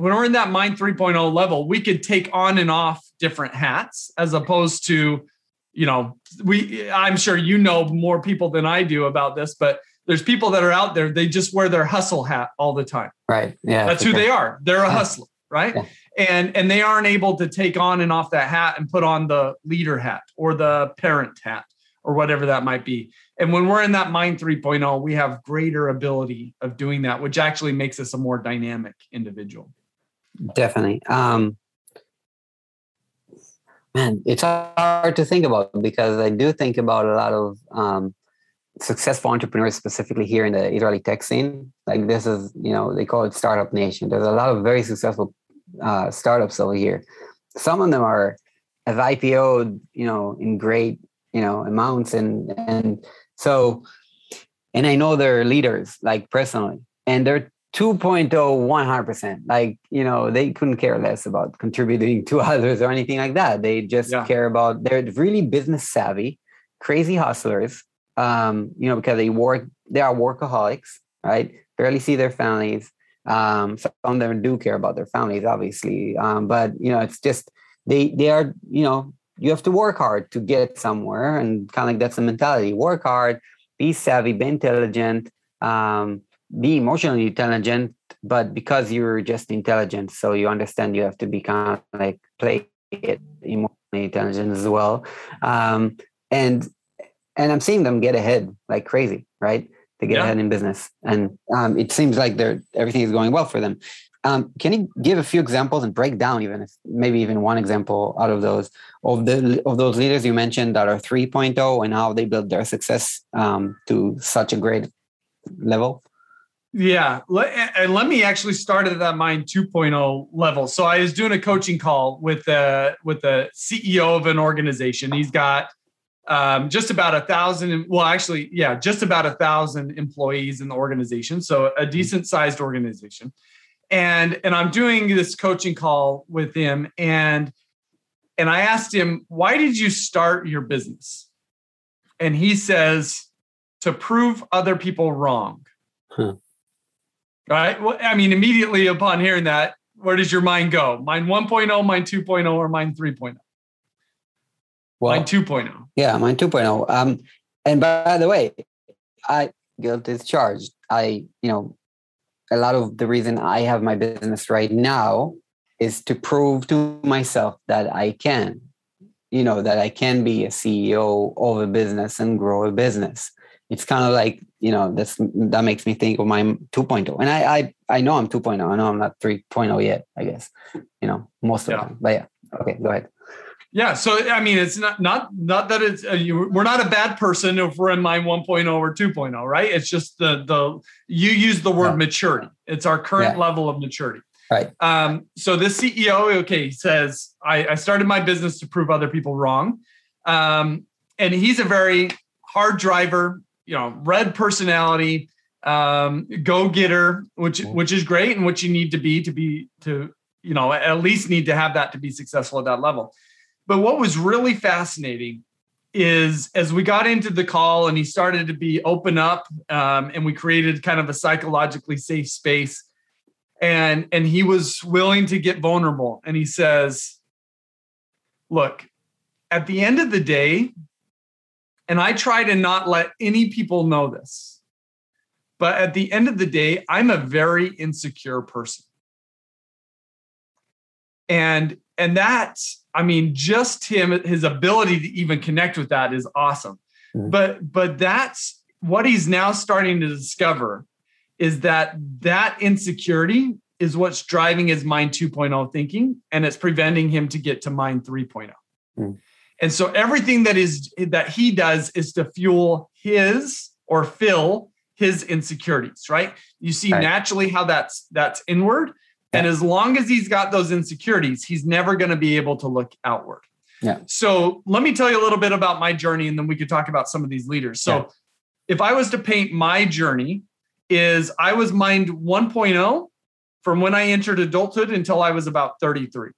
when we're in that mind 3.0 level, we could take on and off different hats as opposed to, you know, we I'm sure you know more people than I do about this, but there's people that are out there, they just wear their hustle hat all the time. Right. Yeah. That's who they are. They're a hustler, right? Yeah. And and they aren't able to take on and off that hat and put on the leader hat or the parent hat or whatever that might be. And when we're in that mind 3.0, we have greater ability of doing that, which actually makes us a more dynamic individual. Definitely. Um, man, it's hard to think about because I do think about a lot of um, successful entrepreneurs, specifically here in the Israeli tech scene. Like this is, you know, they call it startup nation. There's a lot of very successful uh, startups over here. Some of them are have IPO'd, you know, in great, you know, amounts, and and so, and I know their leaders like personally, and they're 2.0 100% like you know they couldn't care less about contributing *laughs* to others or anything like that they just yeah. care about they're really business savvy crazy hustlers um you know because they work they are workaholics right barely see their families um some of them do care about their families obviously um but you know it's just they they are you know you have to work hard to get somewhere and kind of like that's the mentality work hard be savvy be intelligent um be emotionally intelligent, but because you're just intelligent, so you understand you have to be kind of like play it emotionally intelligent as well. Um, and and I'm seeing them get ahead like crazy, right? To get yeah. ahead in business, and um, it seems like they're everything is going well for them. Um, can you give a few examples and break down even if maybe even one example out of those of the of those leaders you mentioned that are 3.0 and how they build their success um, to such a great level? Yeah, and let me actually start at that mind 2.0 level. So I was doing a coaching call with the with the CEO of an organization. He's got um, just about a thousand. Well, actually, yeah, just about a thousand employees in the organization. So a decent sized organization. And and I'm doing this coaching call with him, and and I asked him, "Why did you start your business?" And he says, "To prove other people wrong." Huh right? Well, I mean, immediately upon hearing that, where does your mind go? Mind 1.0, mind 2.0, or mind 3.0? Well, mind 2.0. Yeah, mind 2.0. Um, and by the way, I guilt is charged. I, you know, a lot of the reason I have my business right now is to prove to myself that I can, you know, that I can be a CEO of a business and grow a business. It's kind of like you know that's that makes me think of my 2.0 and i i, I know i'm 2.0 i know i'm not 3.0 yet i guess you know most of yeah. the time but yeah. Okay go ahead yeah so i mean it's not not not that it's uh, you, we're not a bad person if we're in mind 1.0 or 2.0 right it's just the the you use the word yeah. maturity it's our current yeah. level of maturity right um so this ceo okay says I, I started my business to prove other people wrong um and he's a very hard driver you know, red personality, um, go getter, which which is great and what you need to be to be to you know at least need to have that to be successful at that level. But what was really fascinating is as we got into the call and he started to be open up um, and we created kind of a psychologically safe space and and he was willing to get vulnerable and he says look at the end of the day and I try to not let any people know this. But at the end of the day, I'm a very insecure person. and and that i mean just him his ability to even connect with that is awesome mm-hmm. but but that's what he's now starting to discover is that that insecurity is what's driving his mind 2.0 thinking and it's preventing him to get to mind 3.0 mm. and so everything that is that he does is to fuel his or fill his insecurities right you see right. naturally how that's that's inward and as long as he's got those insecurities, he's never going to be able to look outward. Yeah. So let me tell you a little bit about my journey and then we could talk about some of these leaders. So yeah. if I was to paint my journey is I was mind 1.0 from when I entered adulthood until I was about 33.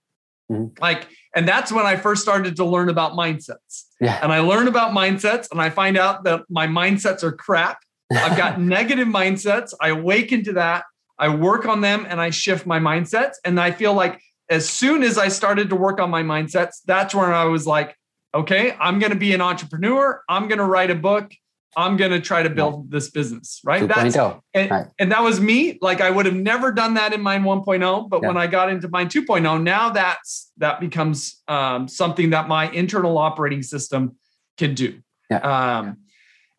Mm-hmm. Like and that's when I first started to learn about mindsets. Yeah. And I learn about mindsets and I find out that my mindsets are crap. I've got *laughs* negative mindsets. I awaken to that I work on them and I shift my mindsets. And I feel like as soon as I started to work on my mindsets, that's when I was like, okay, I'm going to be an entrepreneur. I'm going to write a book. I'm going to try to build this business. Right. That's, and, right. and that was me. Like I would have never done that in Mind 1.0. But yeah. when I got into Mind 2.0, now that's, that becomes um, something that my internal operating system can do. Yeah. Um,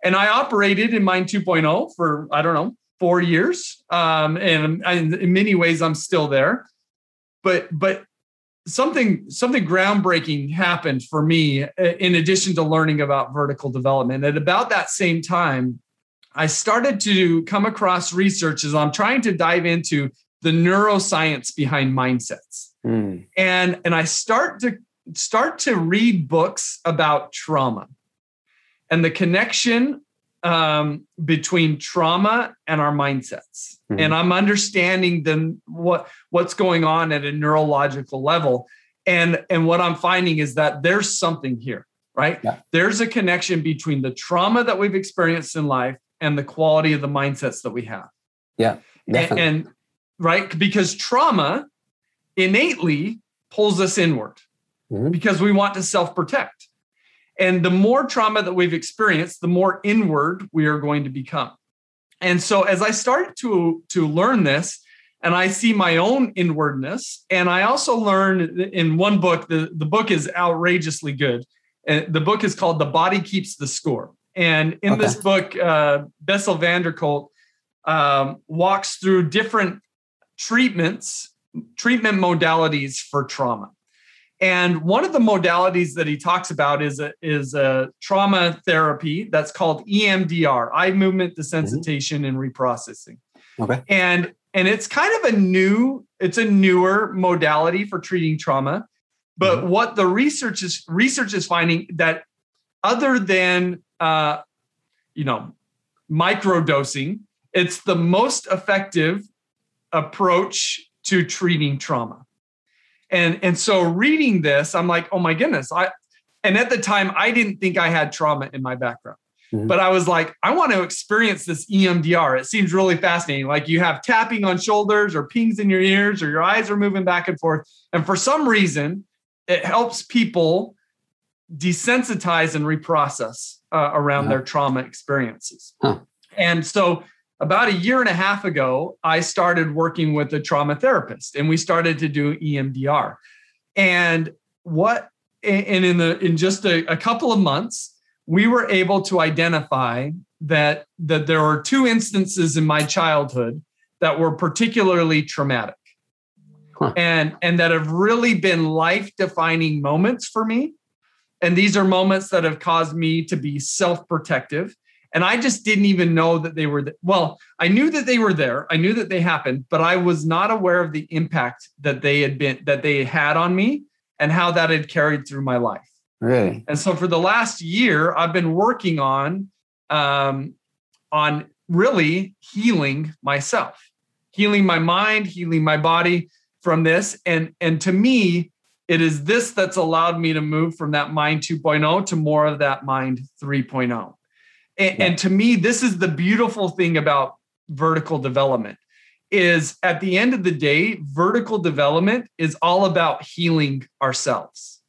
and I operated in Mind 2.0 for, I don't know, four years, um, and, in many ways I'm still there. But but something something groundbreaking happened for me uh, in addition to learning about vertical development. At about that same time, I started to come across research as I'm trying to dive into the neuroscience behind mindsets. Mm. And and I start to start to read books about trauma and the connection um, between trauma and our mindsets. Mm-hmm. And I'm understanding then what what's going on at a neurological level. And, and what I'm finding is that there's something here, right? Yeah. There's a connection between the trauma that we've experienced in life and the quality of the mindsets that we have. Yeah. And, and right, because trauma innately pulls us inward mm-hmm. because we want to self-protect. And the more trauma that we've experienced, the more inward we are going to become. And so as I started to, to learn this, and I see my own inwardness, and I also learned in one book, the, the book is outrageously good. And the book is called The Body Keeps the Score. And in okay. this book, uh, Bessel van der Kolk um, walks through different treatments, treatment modalities for trauma. And one of the modalities that he talks about is a, is a trauma therapy that's called EMDR, eye movement desensitization mm-hmm. and reprocessing. Okay. And and it's kind of a new, it's a newer modality for treating trauma. But mm-hmm. what the research is research is finding that other than uh, you know microdosing, it's the most effective approach to treating trauma. And and so reading this, I'm like, oh my goodness. I and at the time I didn't think I had trauma in my background. Mm-hmm. But I was like, I want to experience this EMDR. It seems really fascinating. Like you have tapping on shoulders or pings in your ears or your eyes are moving back and forth. And for some reason, it helps people desensitize and reprocess uh, around their trauma experiences. Huh. And so about a year and a half ago, I started working with a trauma therapist and we started to do EMDR. And what and in the in just a, a couple of months, we were able to identify that that there were two instances in my childhood that were particularly traumatic. Huh. And and that have really been life-defining moments for me. And these are moments that have caused me to be self-protective and I just didn't even know that they were, th- well, I knew that they were there. I knew that they happened, but I was not aware of the impact that they had been, that they had on me and how that had carried through my life. Really? And so for the last year, I've been working on, um, on really healing myself, healing my mind, healing my body from this. And, and to me, it is this that's allowed me to move from that mind 2.0 to more of that mind 3.0. And, yeah. and to me, this is the beautiful thing about vertical development is at the end of the day, vertical development is all about healing ourselves.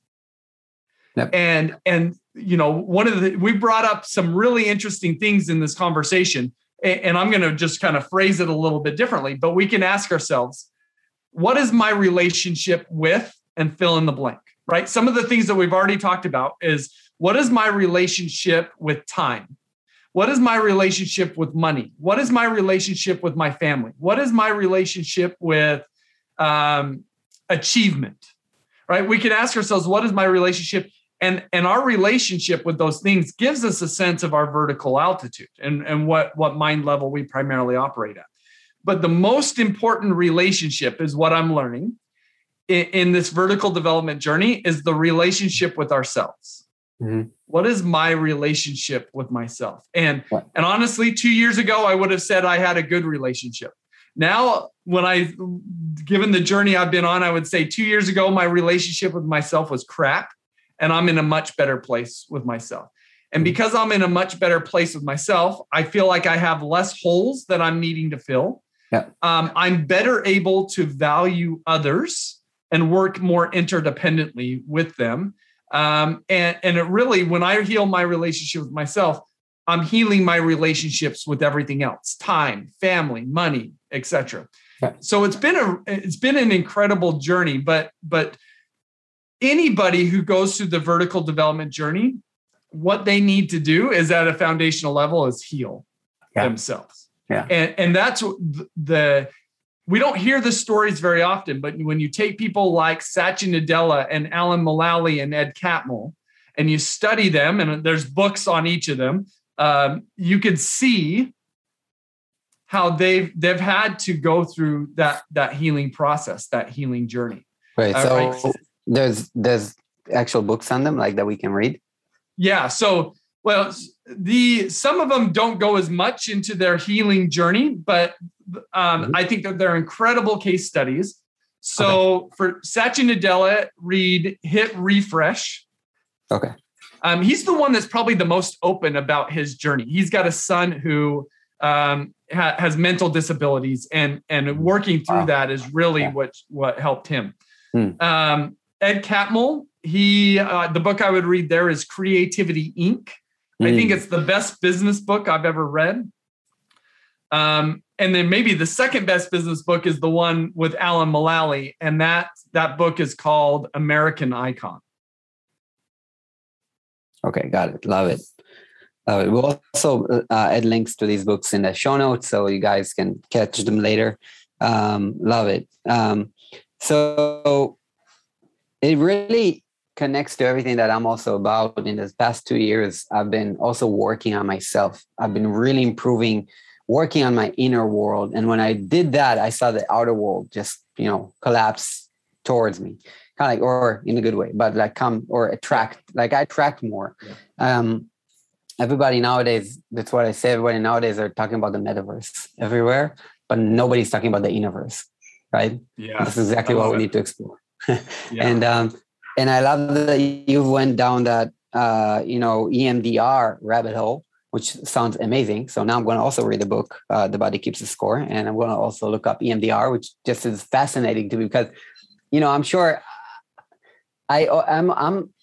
Yep. And and you know, one of the we brought up some really interesting things in this conversation, and I'm going to just kind of phrase it a little bit differently. But we can ask ourselves, what is my relationship with and fill in the blank, right? Some of the things that we've already talked about is what is my relationship with time? What is my relationship with money? What is my relationship with my family? What is my relationship with um, achievement? Right? We can ask ourselves, what is my relationship? And, and our relationship with those things gives us a sense of our vertical altitude and, and what, what mind level we primarily operate at. But the most important relationship is what I'm learning in, in this vertical development journey is the relationship with ourselves. Mm-hmm. What is my relationship with myself? And and honestly, two years ago, I would have said I had a good relationship. Now, when I given the journey I've been on, I would say two years ago, my relationship with myself was crap, and I'm in a much better place with myself. And mm-hmm. because I'm in a much better place with myself, I feel like I have less holes that I'm needing to fill. Yeah. Um, I'm better able to value others and work more interdependently with them. Um, and, and it really, when I heal my relationship with myself, I'm healing my relationships with everything else, time, family, money, etc. Yeah. So it's been a it's been an incredible journey, but but anybody who goes through the vertical development journey, what they need to do is at a foundational level is heal yeah. themselves. Yeah. And and that's the we don't hear the stories very often, but when you take people like Satya Nadella and Alan Mulally and Ed Catmull, and you study them, and there's books on each of them, um, you can see how they've they've had to go through that that healing process, that healing journey. Right. Uh, so right? there's there's actual books on them like that we can read. Yeah. So well, the some of them don't go as much into their healing journey, but um, mm-hmm. I think that they're incredible case studies. So okay. for Satya Nadella, read Hit Refresh. Okay. Um, he's the one that's probably the most open about his journey. He's got a son who um, ha- has mental disabilities, and and working through wow. that is really what what helped him. Hmm. Um, Ed Catmull, he uh, the book I would read there is Creativity Inc. I think hmm. it's the best business book I've ever read. Um, and then maybe the second best business book is the one with Alan Mulally, and that that book is called American Icon. Okay, got it. Love it. Love it. We'll also uh, add links to these books in the show notes so you guys can catch them later. Um, love it. Um, so it really connects to everything that I'm also about. In the past two years, I've been also working on myself. I've been really improving, working on my inner world. And when I did that, I saw the outer world just, you know, collapse towards me. Kind of like, or in a good way, but like come or attract, like I attract more. Yeah. Um, everybody nowadays, that's what I say, everybody nowadays are talking about the metaverse everywhere, but nobody's talking about the universe, right? Yeah. That's exactly what we need to explore. *laughs* yeah. And um, and I love that you've went down that uh, you know EMDR rabbit hole, which sounds amazing. So now I'm going to also read the book, uh, The Body Keeps the Score, and I'm going to also look up EMDR, which just is fascinating to me because you know I'm sure I I'm I'm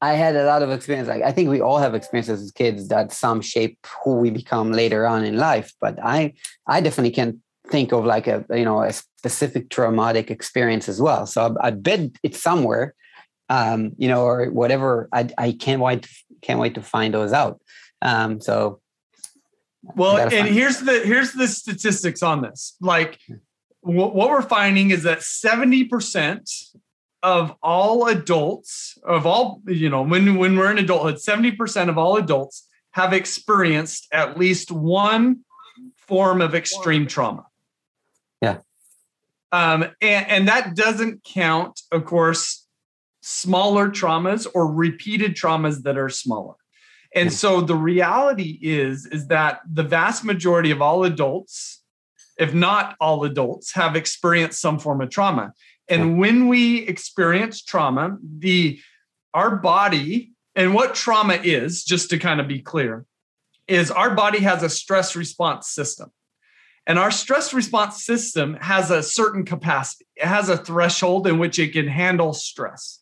I had a lot of experience. Like I think we all have experiences as kids that some shape who we become later on in life. But I I definitely can think of like a you know a specific traumatic experience as well. So I, I bet it's somewhere um, you know, or whatever. I, I can't wait can't wait to find those out. Um, so, well, and here's the here's the statistics on this. Like, what, what we're finding is that seventy percent of all adults of all you know when when we're in adulthood, seventy percent of all adults have experienced at least one form of extreme trauma. Yeah. Um, and, and that doesn't count, of course, smaller traumas or repeated traumas that are smaller. And hmm. so the reality is is that the vast majority of all adults, if not all adults, have experienced some form of trauma. And when we experience trauma, the our body and what trauma is, just to kind of be clear, is our body has a stress response system. And our stress response system has a certain capacity. It has a threshold in which it can handle stress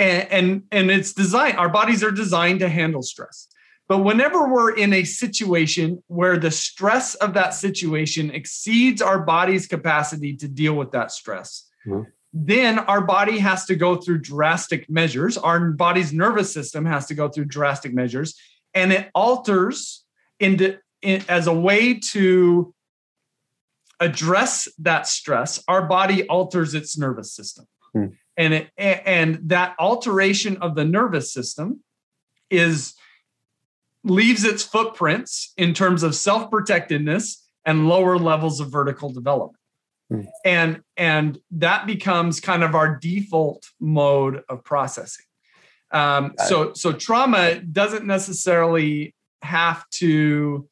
and, and and it's designed our bodies are designed to handle stress But whenever we're in a situation where the stress of that situation exceeds our body's capacity to deal with that stress, mm-hmm. then our body has to go through drastic measures. Our body's nervous system has to go through drastic measures, and it alters into in, as a way to address that stress. Our body alters its nervous system, mm. And it, and that alteration of the nervous system is leaves its footprints in terms of self-protectedness and lower levels of vertical development. Mm. And and that becomes kind of our default mode of processing. Um, so so trauma doesn't necessarily have to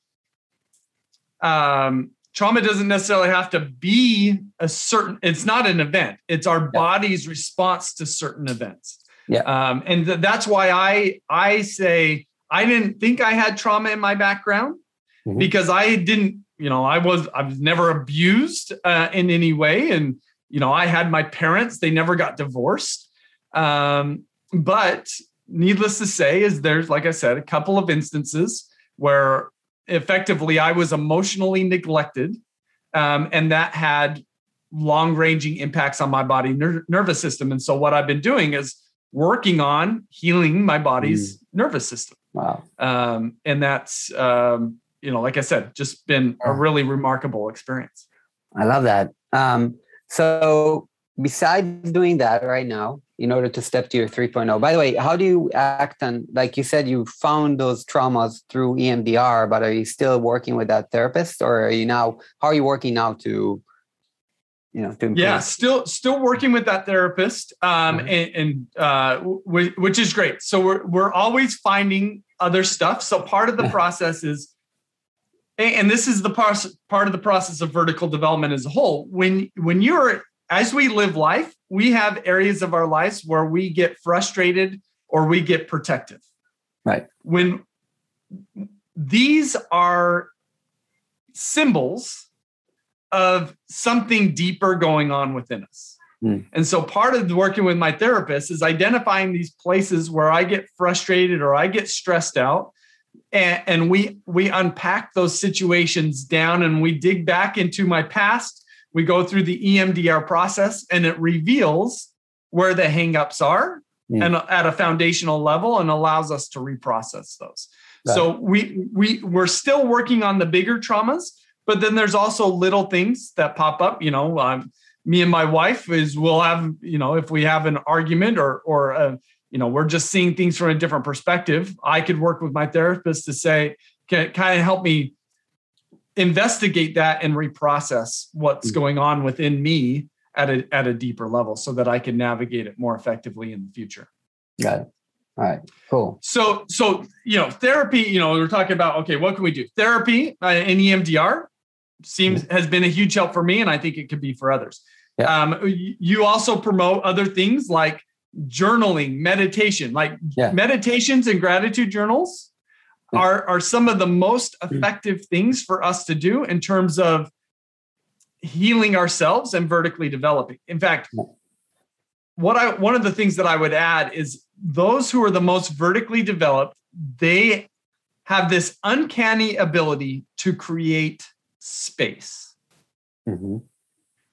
um, trauma doesn't necessarily have to be a certain it's not an event it's our yeah. body's response to certain events yeah um, and th- that's why i i say I didn't think I had trauma in my background mm-hmm. because I didn't, you know, I was I was never abused uh, in any way, and you know, I had my parents; they never got divorced. Um, but needless to say, is there's like I said, a couple of instances where effectively I was emotionally neglected, um, and that had long-ranging impacts on my body ner- nervous system. And so, what I've been doing is working on healing my body's mm. nervous system. Wow. Um, and that's, um, you know, like I said, just been a really remarkable experience. I love that. Um, so, besides doing that right now, in order to step to your 3.0, by the way, how do you act on, like you said, you found those traumas through EMDR, but are you still working with that therapist or are you now, how are you working now to you know to. yeah still still working with that therapist um mm-hmm. and, and uh w- which is great. So we're we're always finding other stuff. So part of the process is and this is the part part of the process of vertical development as a whole. When when you're as we live life we have areas of our lives where we get frustrated or we get protective right when these are symbols of something deeper going on within us. Mm. And so part of working with my therapist is identifying these places where I get frustrated or I get stressed out. And, and we we unpack those situations down and we dig back into my past. We go through the EMDR process and it reveals where the hangups are mm. and at a foundational level and allows us to reprocess those. Right. So we we we're still working on the bigger traumas, but then there's also little things that pop up. You know, um, me and my wife is we'll have you know if we have an argument or or a, uh, you know we're just seeing things from a different perspective. I could work with my therapist to say can kind of help me investigate that and reprocess what's mm-hmm. going on within me at a at a deeper level so that I can navigate it more effectively in the future. Got it. All right, cool. So, so you know, therapy. You know, we're talking about okay, what can we do? Therapy uh, in EMDR seems has been a huge help for me, and I think it could be for others. Yeah. Um, you also promote other things like journaling, meditation, like yeah. meditations and gratitude journals are are some of the most mm. effective things for us to do in terms of healing ourselves and vertically developing. In fact, what I one of the things that I would add is those who are the most vertically developed, they have this uncanny ability to create space. Mm-hmm.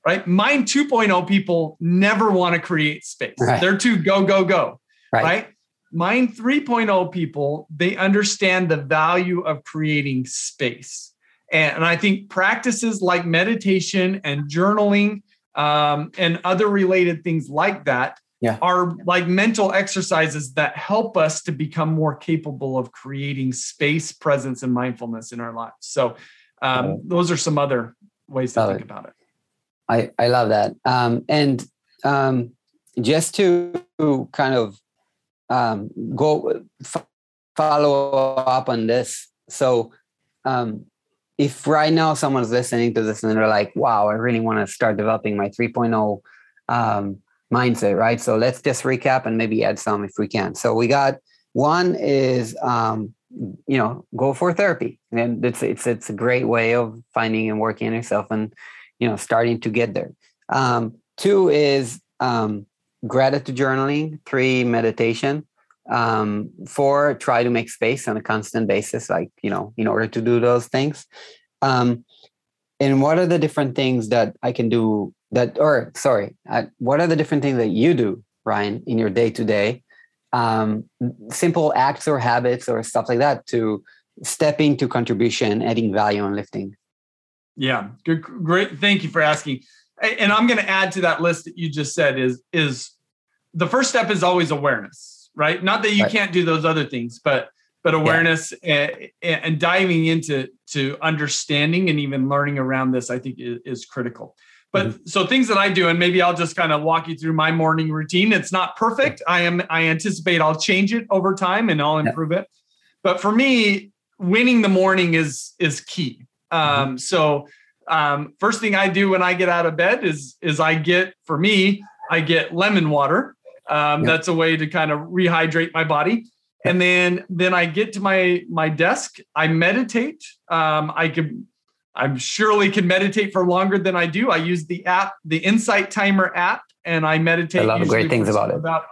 Right? Mind 2.0 people never want to create space. Right. They're too go, go, go. Right. right? Mind 3.0 people, they understand the value of creating space. And, and I think practices like meditation and journaling um, and other related things like that yeah. are like mental exercises that help us to become more capable of creating space, presence, and mindfulness in our lives. So um, those are some other ways to think it. about it. I, I love that. Um, and um, just to kind of um, go f- follow up on this. So, um, if right now someone's listening to this and they're like, wow, I really want to start developing my 3.0 um, mindset, right? So let's just recap and maybe add some if we can. So we got one is um, you know go for therapy and it's it's it's a great way of finding and working on yourself and you know starting to get there um, two is um, gratitude journaling three meditation um, for try to make space on a constant basis, like you know, in order to do those things. Um, and what are the different things that I can do that, or sorry, what are the different things that you do, Ryan, in your day to day? Simple acts or habits or stuff like that to step into contribution, adding value and lifting. Yeah, good, great. Thank you for asking. And I'm going to add to that list that you just said is is the first step is always awareness, right? Not that you right. can't do those other things, but but awareness yeah. and, and, diving into to understanding and even learning around this, I think is, is critical. But mm-hmm. so things that I do, and maybe I'll just kind of walk you through my morning routine. It's not perfect. I am I anticipate I'll change it over time and I'll improve yeah. it. But for me, winning the morning is is key. Mm-hmm. Um, so um, first thing I do when I get out of bed is is I get for me I get lemon water. Um, yep. That's a way to kind of rehydrate my body. And then then I get to my my desk. I meditate. Um, I can I'm surely can meditate for longer than I do. I use the app, the Insight Timer app, and I meditate. A lot of great things about it. About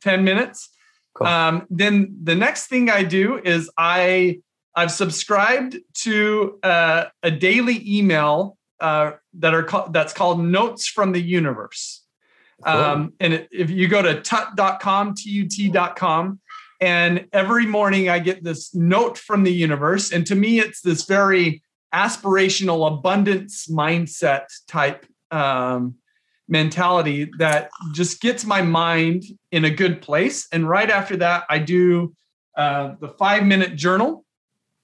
ten minutes. Cool. Um, then the next thing I do is I I've subscribed to uh, a daily email uh, that are ca- that's called Notes from the Universe. Um, and it, if you go to tut.com, T-U-T.com, and every morning I get this note from the universe. And to me, it's this very aspirational abundance mindset type um, mentality that just gets my mind in a good place. And right after that, I do uh, the five minute journal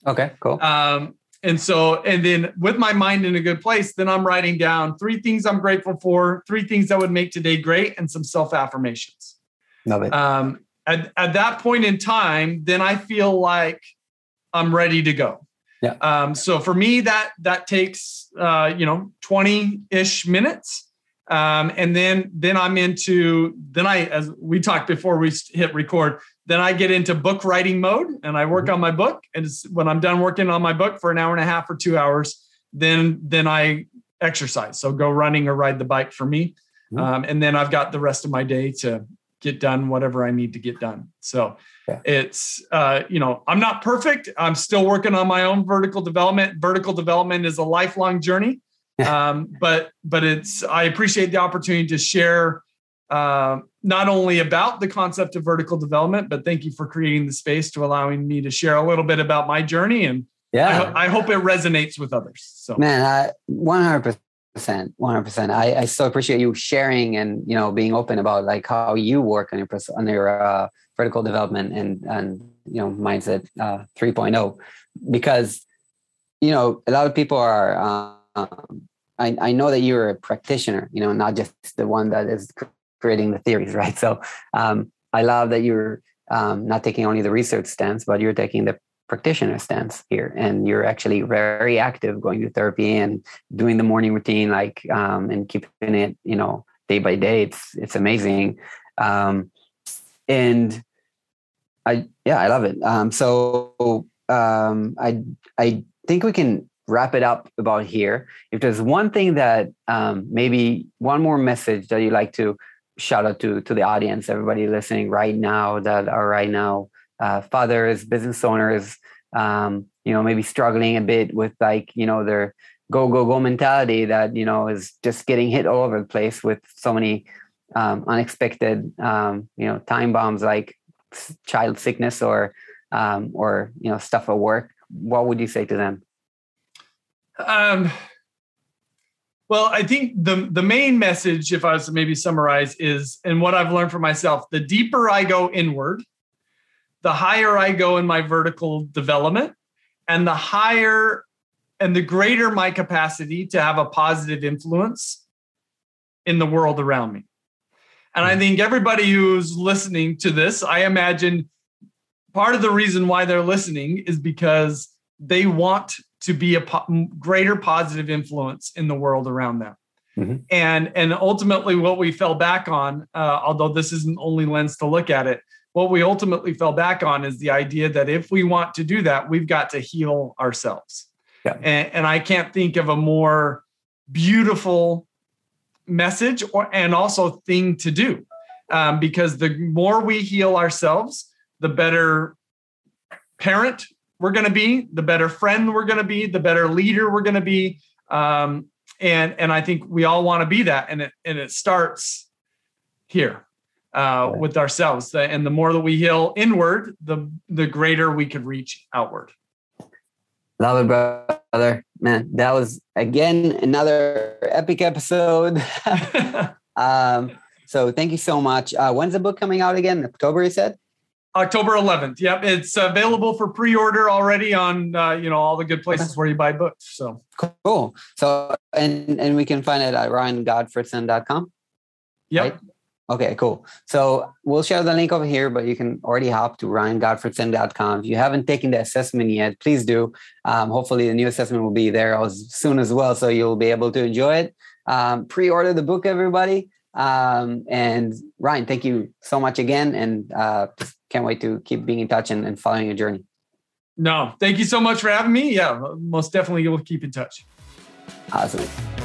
Okay, cool. Um, and so, and then with my mind in a good place, then I'm writing down three things I'm grateful for, three things that would make today great, and some self affirmations. Love it. Um, at, at that point in time, then I feel like I'm ready to go. Yeah. Um, so for me, that that takes uh, you know 20 ish minutes. Um, and then then I'm into then I as we talked before we hit record then I get into book writing mode and I work mm-hmm. on my book. And when I'm done working on my book for an hour and a half or two hours, then then I exercise. So go running or ride the bike for me. Mm-hmm. Um, and then I've got the rest of my day to get done whatever I need to get done. So yeah. it's uh, you know I'm not perfect. I'm still working on my own vertical development. Vertical development is a lifelong journey. *laughs* um, but but it's I appreciate the opportunity to share uh, not only about the concept of vertical development, but thank you for creating the space to allowing me to share a little bit about my journey. And yeah, I, ho- I hope it resonates with others. So, man, one hundred percent, one hundred percent. I I so appreciate you sharing and you know being open about like how you work on your on your uh, vertical development and and you know mindset uh, 3.0 because you know a lot of people are. Um, I, I know that you're a practitioner, you know, not just the one that is creating the theories, *laughs* right? So um, I love that you're um, not taking only the research stance, but you're taking the practitioner stance here, and you're actually very active, going to therapy and doing the morning routine, like um, and keeping it, you know, day by day. It's it's amazing, um, and I yeah, I love it. Um, so um, I I think we can wrap it up about here. If there's one thing that um, maybe one more message that you'd like to shout out to to the audience, everybody listening right now that are right now uh, fathers, business owners, um, you know, maybe struggling a bit with like you know their go go go mentality that you know is just getting hit all over the place with so many um, unexpected um, you know time bombs like child sickness or um, or you know stuff at work. What would you say to them? Um, well, I think the the main message, if I was to maybe summarize, is and what I've learned for myself: the deeper I go inward, the higher I go in my vertical development, and the higher and the greater my capacity to have a positive influence in the world around me. And I hmm. think everybody who's listening to this, I imagine part of the reason why they're listening is because they want to be a po- greater positive influence in the world around them. Mm-hmm. And and ultimately, what we fell back on, uh, although this isn't the only lens to look at it, what we ultimately fell back on is the idea that if we want to do that, we've got to heal ourselves. Yeah. And, and I can't think of a more beautiful message or and also thing to do, um, because the more we heal ourselves, the better parent we're going to be, the better friend we're going to be, the better leader we're going to be. Um, and and I think we all want to be that, and it and it starts here uh, with ourselves. And the more that we heal inward, the the greater we could reach outward. Love it, brother. Man, that was again another epic episode. *laughs* *laughs* um, so thank you so much. Uh, when's the book coming out again? October, you said. October 11th. Yep, it's available for pre-order already on uh, you know all the good places where you buy books. So cool. So and and we can find it at ryangottfredson.com. Yep. Right? Okay, cool. So we'll share the link over here, but you can already hop to ryangottfredson.com. If you haven't taken the assessment yet, please do. Um, hopefully, the new assessment will be there as soon as well, so you'll be able to enjoy it. Um, pre-order the book, everybody. Um, and Ryan, thank you so much again, and uh, can't wait to keep being in touch and, and following your journey. No, thank you so much for having me. Yeah, most definitely, we'll keep in touch. Awesome.